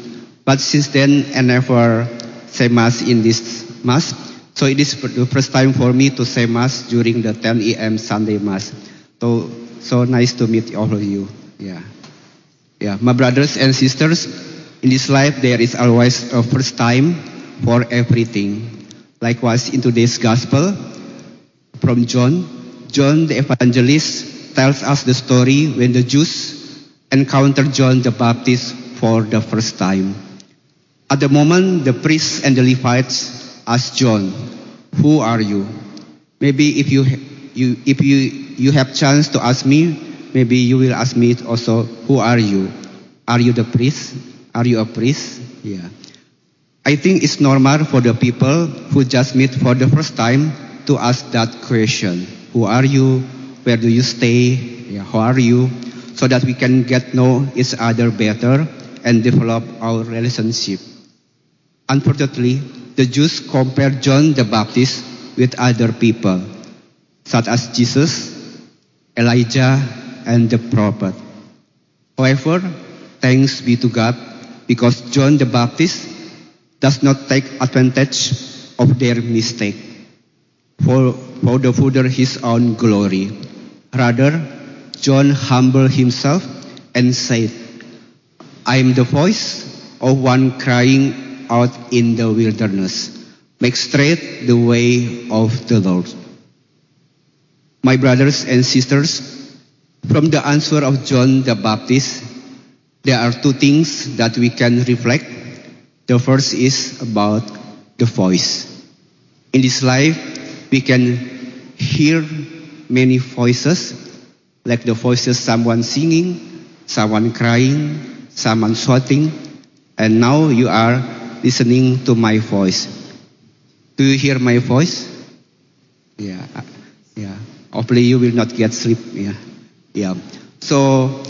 But since then, I never say Mass in this Mass. So it is the first time for me to say Mass during the 10 a.m. Sunday Mass. So, so nice to meet all of you. Yeah. Yeah, my brothers and sisters, in this life there is always a first time for everything. Likewise, in today's Gospel from John, John the Evangelist tells us the story when the Jews encountered John the Baptist for the first time. At the moment, the priests and the Levites asked John, "Who are you?" Maybe if you you if you you have chance to ask me, maybe you will ask me also, "Who are you? Are you the priest? Are you a priest?" Yeah. I think it's normal for the people who just meet for the first time to ask that question. Who are you? Where do you stay? How are you? So that we can get know each other better and develop our relationship. Unfortunately, the Jews compared John the Baptist with other people, such as Jesus, Elijah, and the prophet. However, thanks be to God, because John the Baptist does not take advantage of their mistake for, for the further his own glory. Rather, John humbled himself and said, I am the voice of one crying out in the wilderness. Make straight the way of the Lord. My brothers and sisters, from the answer of John the Baptist, there are two things that we can reflect. The first is about the voice. In this life, we can hear many voices, like the voices someone singing, someone crying, someone shouting, and now you are listening to my voice. Do you hear my voice? Yeah, uh, yeah. Hopefully you will not get sleep. Yeah, yeah. So,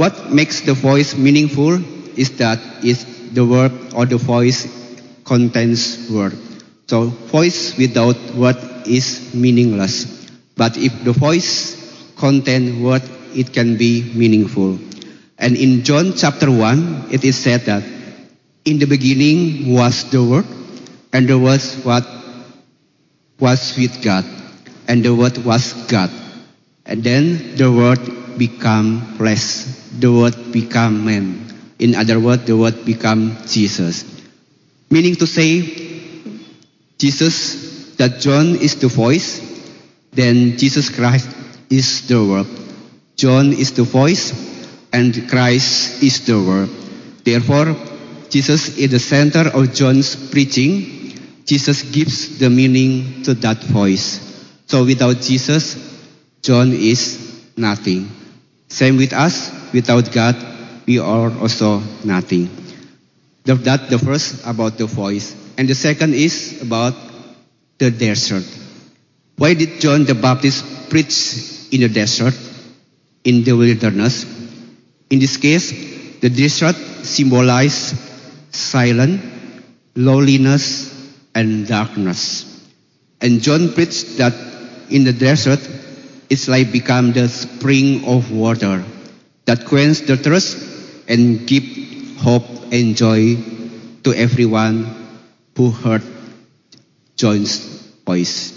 what makes the voice meaningful is that is the word or the voice contains word. So, voice without word is meaningless. But if the voice contain word, it can be meaningful. And in John chapter 1, it is said that in the beginning was the Word, and the Word what was with God, and the Word was God. And then the Word become flesh, the Word become man. In other words, the Word become Jesus. Meaning to say, Jesus, that John is the voice, then Jesus Christ is the Word. John is the voice, and Christ is the Word. Therefore, Jesus is the center of John's preaching. Jesus gives the meaning to that voice. So without Jesus, John is nothing. Same with us, without God, we are also nothing. The, that the first about the voice, and the second is about the desert. Why did John the Baptist preach in the desert, in the wilderness? In this case, the desert symbolizes silence, loneliness, and darkness. And John preached that in the desert, it's like become the spring of water that quench the thirst and give hope and joy to everyone who heard John's voice.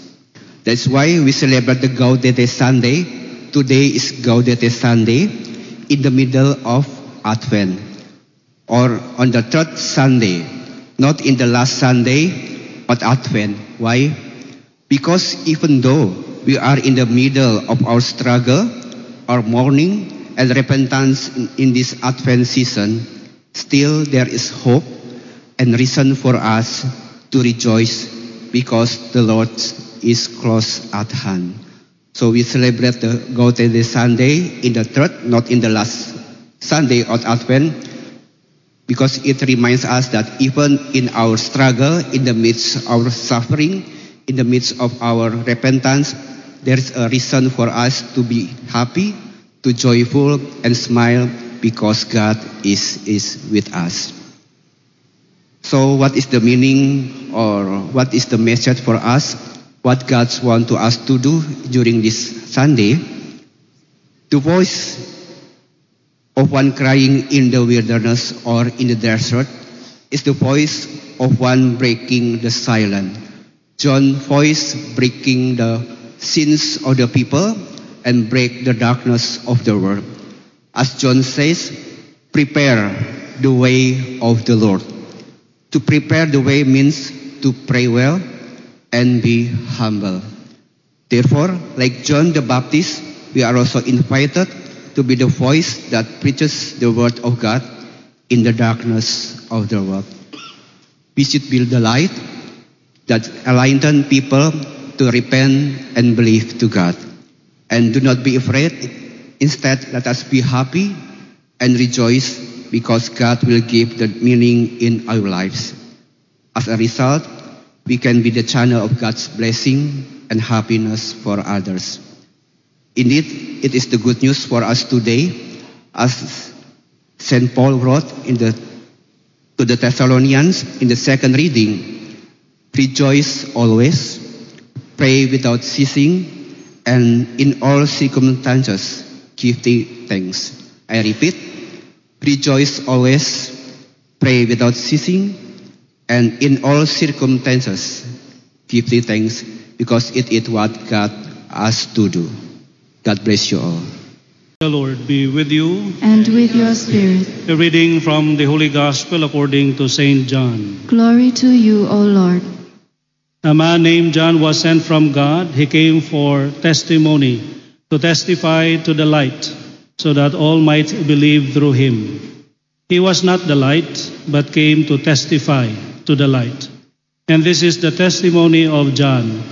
That's why we celebrate the Gaudete Sunday. Today is Gaudete Sunday in the middle of Advent or on the third Sunday, not in the last Sunday, but Advent. Why? Because even though we are in the middle of our struggle, our mourning, and repentance in, in this Advent season, still there is hope and reason for us to rejoice because the Lord is close at hand. So we celebrate the Gaudete Sunday in the third, not in the last Sunday of Advent, because it reminds us that even in our struggle, in the midst of our suffering, in the midst of our repentance, there is a reason for us to be happy, to joyful and smile because God is, is with us. So what is the meaning or what is the message for us? What God wants us to do during this Sunday? The voice of one crying in the wilderness or in the desert is the voice of one breaking the silence. John's voice breaking the sins of the people and break the darkness of the world. As John says, prepare the way of the Lord. To prepare the way means to pray well and be humble. Therefore, like John the Baptist, we are also invited to be the voice that preaches the word of God in the darkness of the world. We should build the light that enlighten people to repent and believe to God. And do not be afraid. Instead, let us be happy and rejoice because God will give the meaning in our lives. As a result, we can be the channel of God's blessing and happiness for others. Indeed, it is the good news for us today, as St. Paul wrote in the, to the Thessalonians in the second reading Rejoice always, pray without ceasing, and in all circumstances give thee thanks. I repeat, rejoice always, pray without ceasing, and in all circumstances give thee thanks, because it is what God has to do. God bless you all. The Lord be with you. and with your spirit. A reading from the Holy Gospel according to St. John. Glory to you, O Lord. A man named John was sent from God. He came for testimony, to testify to the light, so that all might believe through him. He was not the light, but came to testify to the light. And this is the testimony of John.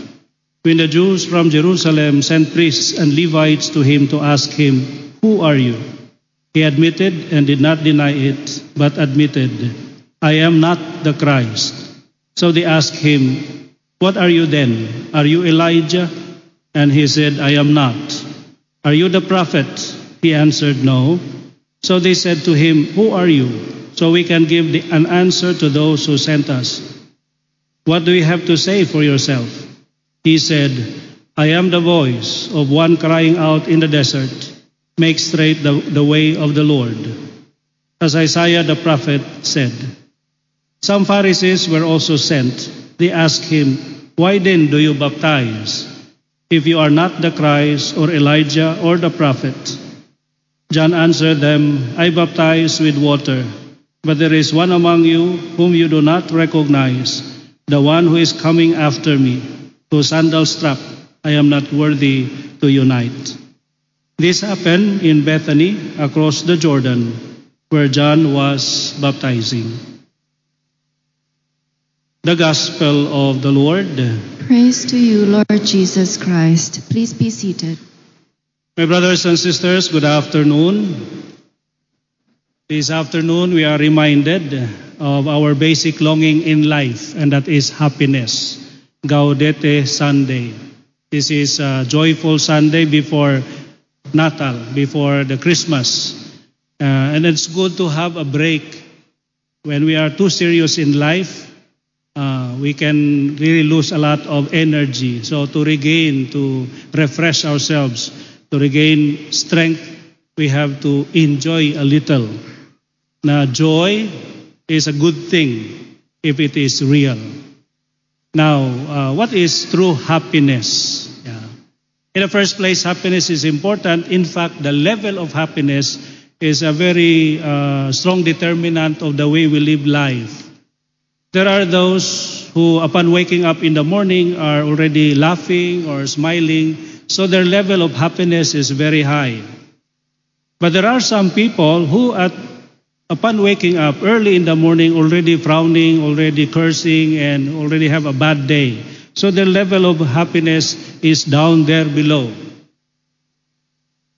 When the Jews from Jerusalem sent priests and Levites to him to ask him, Who are you? He admitted and did not deny it, but admitted, I am not the Christ. So they asked him, What are you then? Are you Elijah? And he said, I am not. Are you the prophet? He answered, No. So they said to him, Who are you? So we can give the, an answer to those who sent us. What do you have to say for yourself? He said, I am the voice of one crying out in the desert, Make straight the, the way of the Lord. As Isaiah the prophet said. Some Pharisees were also sent. They asked him, Why then do you baptize, if you are not the Christ or Elijah or the prophet? John answered them, I baptize with water, but there is one among you whom you do not recognize, the one who is coming after me, whose sandal strap I am not worthy to unite. This happened in Bethany across the Jordan, where John was baptizing. The Gospel of the Lord. Praise to you, Lord Jesus Christ. Please be seated. My brothers and sisters, good afternoon. This afternoon, we are reminded of our basic longing in life, and that is happiness. Gaudete Sunday. This is a joyful Sunday before Natal, before the Christmas. Uh, and it's good to have a break. When we are too serious in life, uh, we can really lose a lot of energy. So, to regain, to refresh ourselves, to regain strength, we have to enjoy a little. Now, joy is a good thing if it is real. Now, uh, what is true happiness? Yeah. In the first place, happiness is important. In fact, the level of happiness is a very uh, strong determinant of the way we live life. There are those who, upon waking up in the morning, are already laughing or smiling, so their level of happiness is very high. But there are some people who, at, upon waking up early in the morning, already frowning, already cursing, and already have a bad day. So their level of happiness is down there below.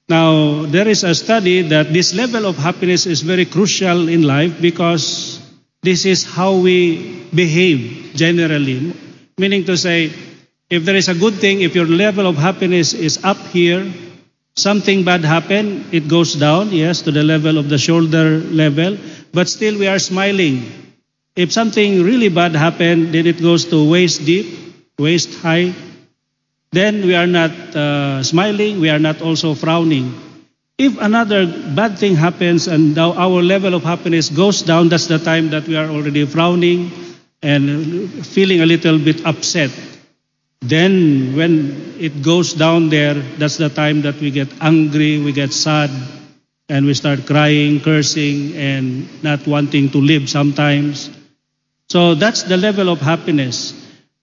Now, there is a study that this level of happiness is very crucial in life because this is how we behave generally. Meaning to say, if there is a good thing, if your level of happiness is up here, something bad happen, it goes down, yes, to the level of the shoulder level, but still we are smiling. If something really bad happen, then it goes to waist deep, waist high, then we are not uh, smiling, we are not also frowning. If another bad thing happens and our level of happiness goes down, that's the time that we are already frowning and feeling a little bit upset. Then, when it goes down there, that's the time that we get angry, we get sad, and we start crying, cursing, and not wanting to live sometimes. So that's the level of happiness.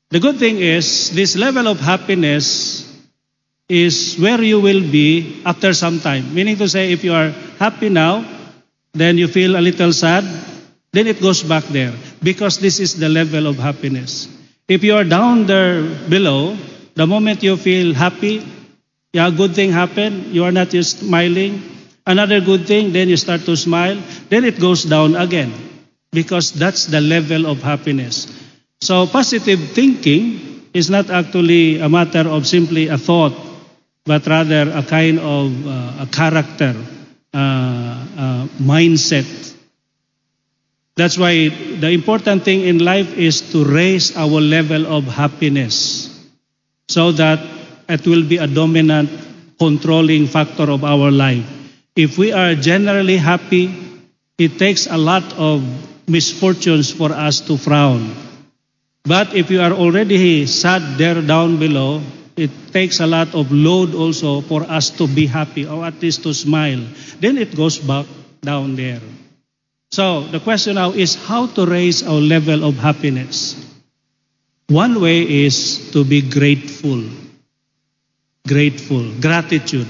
The good thing is, this level of happiness is where you will be after some time. Meaning to say, if you are happy now, then you feel a little sad, then it goes back there because this is the level of happiness. If you are down there below, the moment you feel happy, yeah, good thing happened, you are not just smiling. Another good thing, then you start to smile, then it goes down again because that's the level of happiness. So positive thinking is not actually a matter of simply a thought, but rather a kind of uh, a character, uh, uh, mindset. That's why the important thing in life is to raise our level of happiness so that it will be a dominant controlling factor of our life. If we are generally happy, it takes a lot of misfortunes for us to frown. But if you are already sad there down below, it takes a lot of load also for us to be happy or at least to smile. Then it goes back down there. So the question now is how to raise our level of happiness. One way is to be grateful. Grateful, gratitude.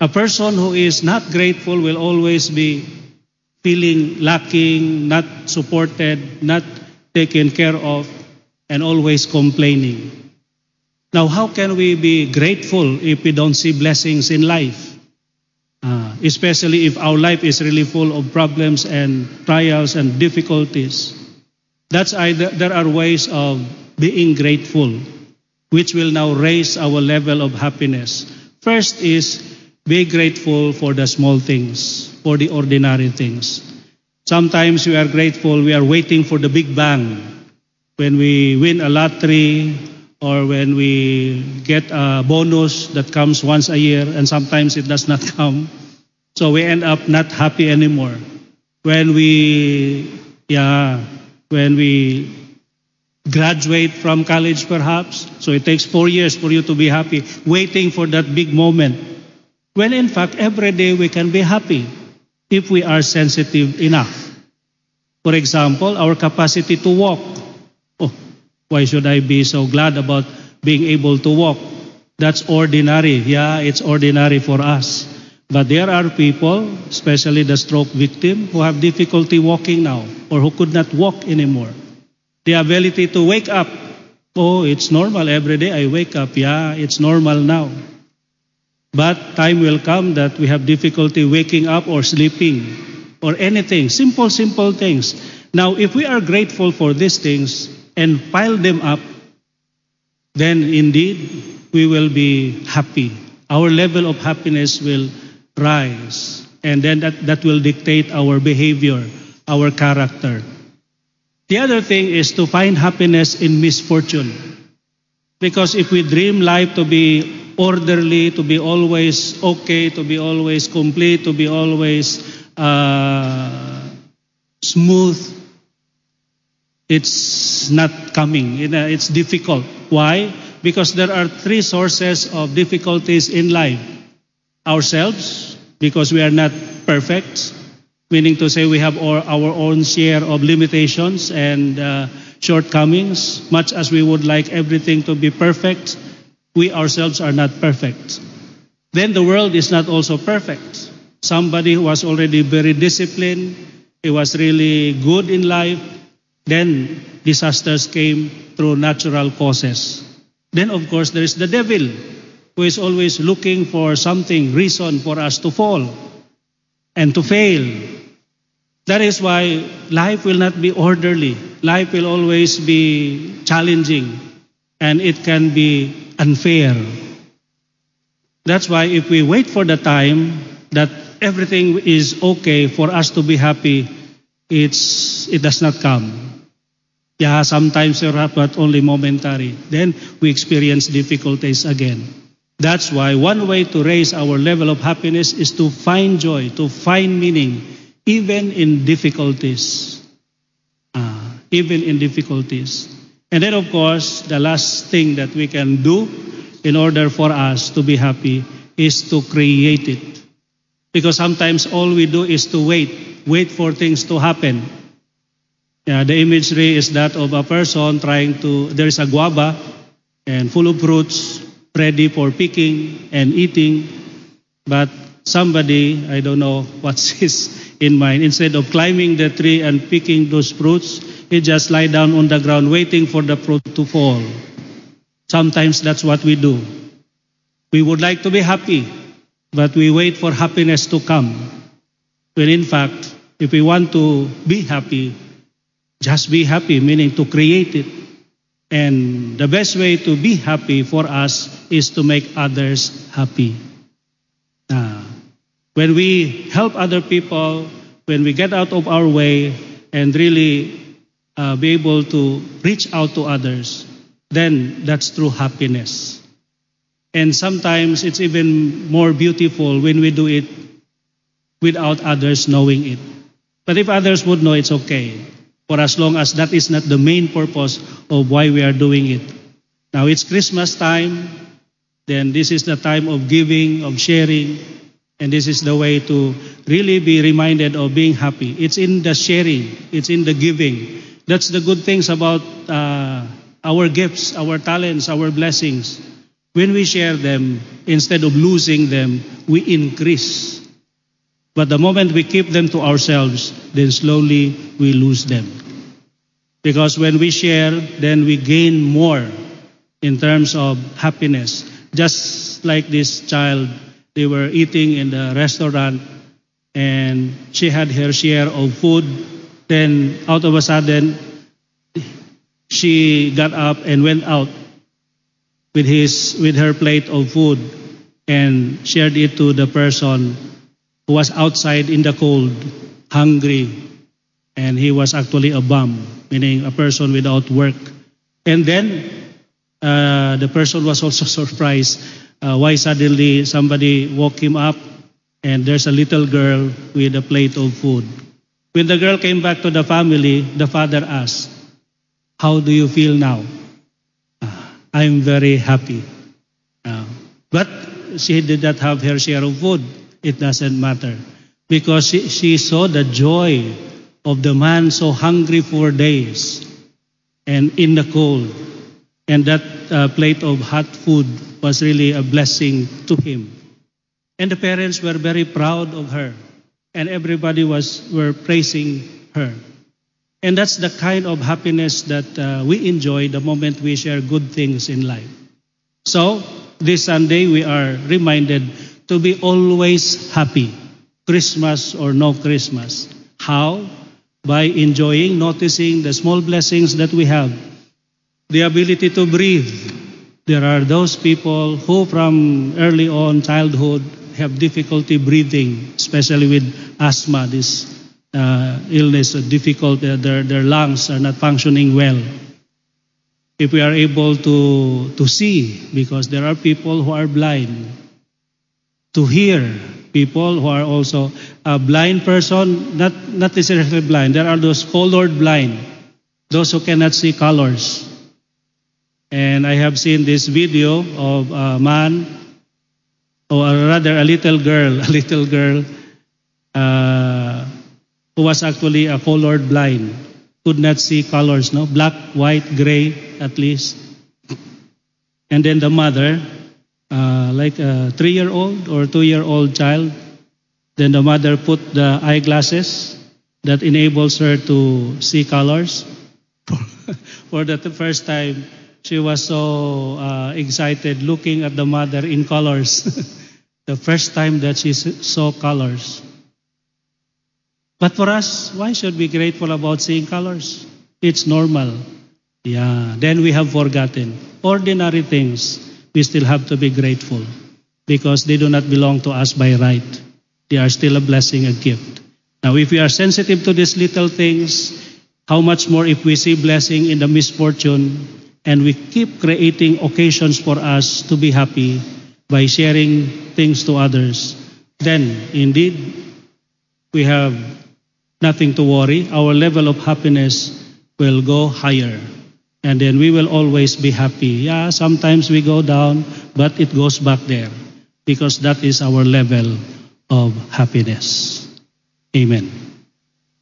A person who is not grateful will always be feeling lacking, not supported, not taken care of, and always complaining. Now, how can we be grateful if we don't see blessings in life? Uh, especially if our life is really full of problems and trials and difficulties. That's either, there are ways of being grateful, which will now raise our level of happiness. First is be grateful for the small things, for the ordinary things. Sometimes we are grateful, we are waiting for the big bang. When we win a lottery or when we get a bonus that comes once a year and sometimes it does not come. So we end up not happy anymore. When we, yeah, when we graduate from college perhaps, so it takes four years for you to be happy, waiting for that big moment. When in fact, every day we can be happy if we are sensitive enough. For example, our capacity to walk. Why should I be so glad about being able to walk? That's ordinary. Yeah, it's ordinary for us. But there are people, especially the stroke victim, who have difficulty walking now or who could not walk anymore. The ability to wake up. Oh, it's normal. Every day I wake up. Yeah, it's normal now. But time will come that we have difficulty waking up or sleeping. or anything, simple, simple things. Now, if we are grateful for these things and pile them up, then indeed we will be happy. Our level of happiness will rise, and then that, that will dictate our behavior, our character. The other thing is to find happiness in misfortune. Because if we dream life to be orderly, to be always okay, to be always complete, to be always uh, smooth, it's not coming. It's difficult. Why? Because there are three sources of difficulties in life. Ourselves, because we are not perfect, meaning to say we have our, our own share of limitations and uh, shortcomings. Much as we would like everything to be perfect, we ourselves are not perfect. Then the world is not also perfect. Somebody who was already very disciplined, he was really good in life, then disasters came through natural causes. Then, of course, there is the devil who is always looking for something, reason for us to fall and to fail. That is why life will not be orderly. Life will always be challenging and it can be unfair. That's why if we wait for the time that everything is okay for us to be happy, it's, it does not come. Yeah, sometimes there are, but only momentary. Then we experience difficulties again. That's why one way to raise our level of happiness is to find joy, to find meaning, even in difficulties. Ah, even in difficulties. And then, of course, the last thing that we can do in order for us to be happy is to create it. Because sometimes all we do is to wait, wait for things to happen. Yeah, the imagery is that of a person trying to, there is a guava and full of fruits ready for picking and eating, but somebody, I don't know what's his in mind, instead of climbing the tree and picking those fruits, he just lie down on the ground waiting for the fruit to fall. Sometimes that's what we do. We would like to be happy, but we wait for happiness to come. When in fact, if we want to be happy, just be happy, meaning to create it. And the best way to be happy for us is to make others happy. Ah, when we help other people, when we get out of our way and really uh, be able to reach out to others, then that's true happiness. And sometimes it's even more beautiful when we do it without others knowing it. But if others would know, it's okay for as long as that is not the main purpose of why we are doing it. Now it's Christmas time, then this is the time of giving, of sharing, and this is the way to really be reminded of being happy. It's in the sharing, it's in the giving. That's the good things about uh, our gifts, our talents, our blessings. When we share them, instead of losing them, we increase. But the moment we keep them to ourselves, then slowly we lose them. Because when we share, then we gain more in terms of happiness. Just like this child, they were eating in the restaurant and she had her share of food. Then out of a sudden, she got up and went out with his with her plate of food and shared it to the person who was outside in the cold, hungry, and he was actually a bum, meaning a person without work. And then uh, the person was also surprised uh, why suddenly somebody woke him up and there's a little girl with a plate of food. When the girl came back to the family, the father asked, How do you feel now? "Ah, I'm very happy. Uh, but she did not have her share of food. It doesn't matter. Because she, she saw the joy of the man so hungry for days and in the cold. And that uh, plate of hot food was really a blessing to him. And the parents were very proud of her. And everybody was were praising her. And that's the kind of happiness that uh, we enjoy the moment we share good things in life. So, this Sunday we are reminded to be always happy. Christmas or no Christmas. How? By enjoying, noticing the small blessings that we have. The ability to breathe. There are those people who from early on childhood have difficulty breathing, especially with asthma, this uh, illness, uh, difficult, uh, their, their lungs are not functioning well. If we are able to, to see, because there are people who are blind, to hear, people who are also a blind person, not, not necessarily blind, there are those colored blind, those who cannot see colors. And I have seen this video of a man, or rather a little girl, a little girl uh, who was actually a colored blind, could not see colors, no, black, white, gray, at least. And then the mother, uh, like a three-year-old or two-year-old child, then the mother put the eyeglasses that enables her to see colors. For the first time, she was so uh, excited looking at the mother in colors. the first time that she saw colors. But for us, why should we be grateful about seeing colors? It's normal. Yeah, then we have forgotten. Ordinary things, we still have to be grateful because they do not belong to us by right. They are still a blessing, a gift. Now, if we are sensitive to these little things, how much more if we see blessing in the misfortune and we keep creating occasions for us to be happy by sharing things to others, then indeed we have nothing to worry. Our level of happiness will go higher. And then we will always be happy. Yeah, sometimes we go down, but it goes back there because that is our level of happiness. Amen.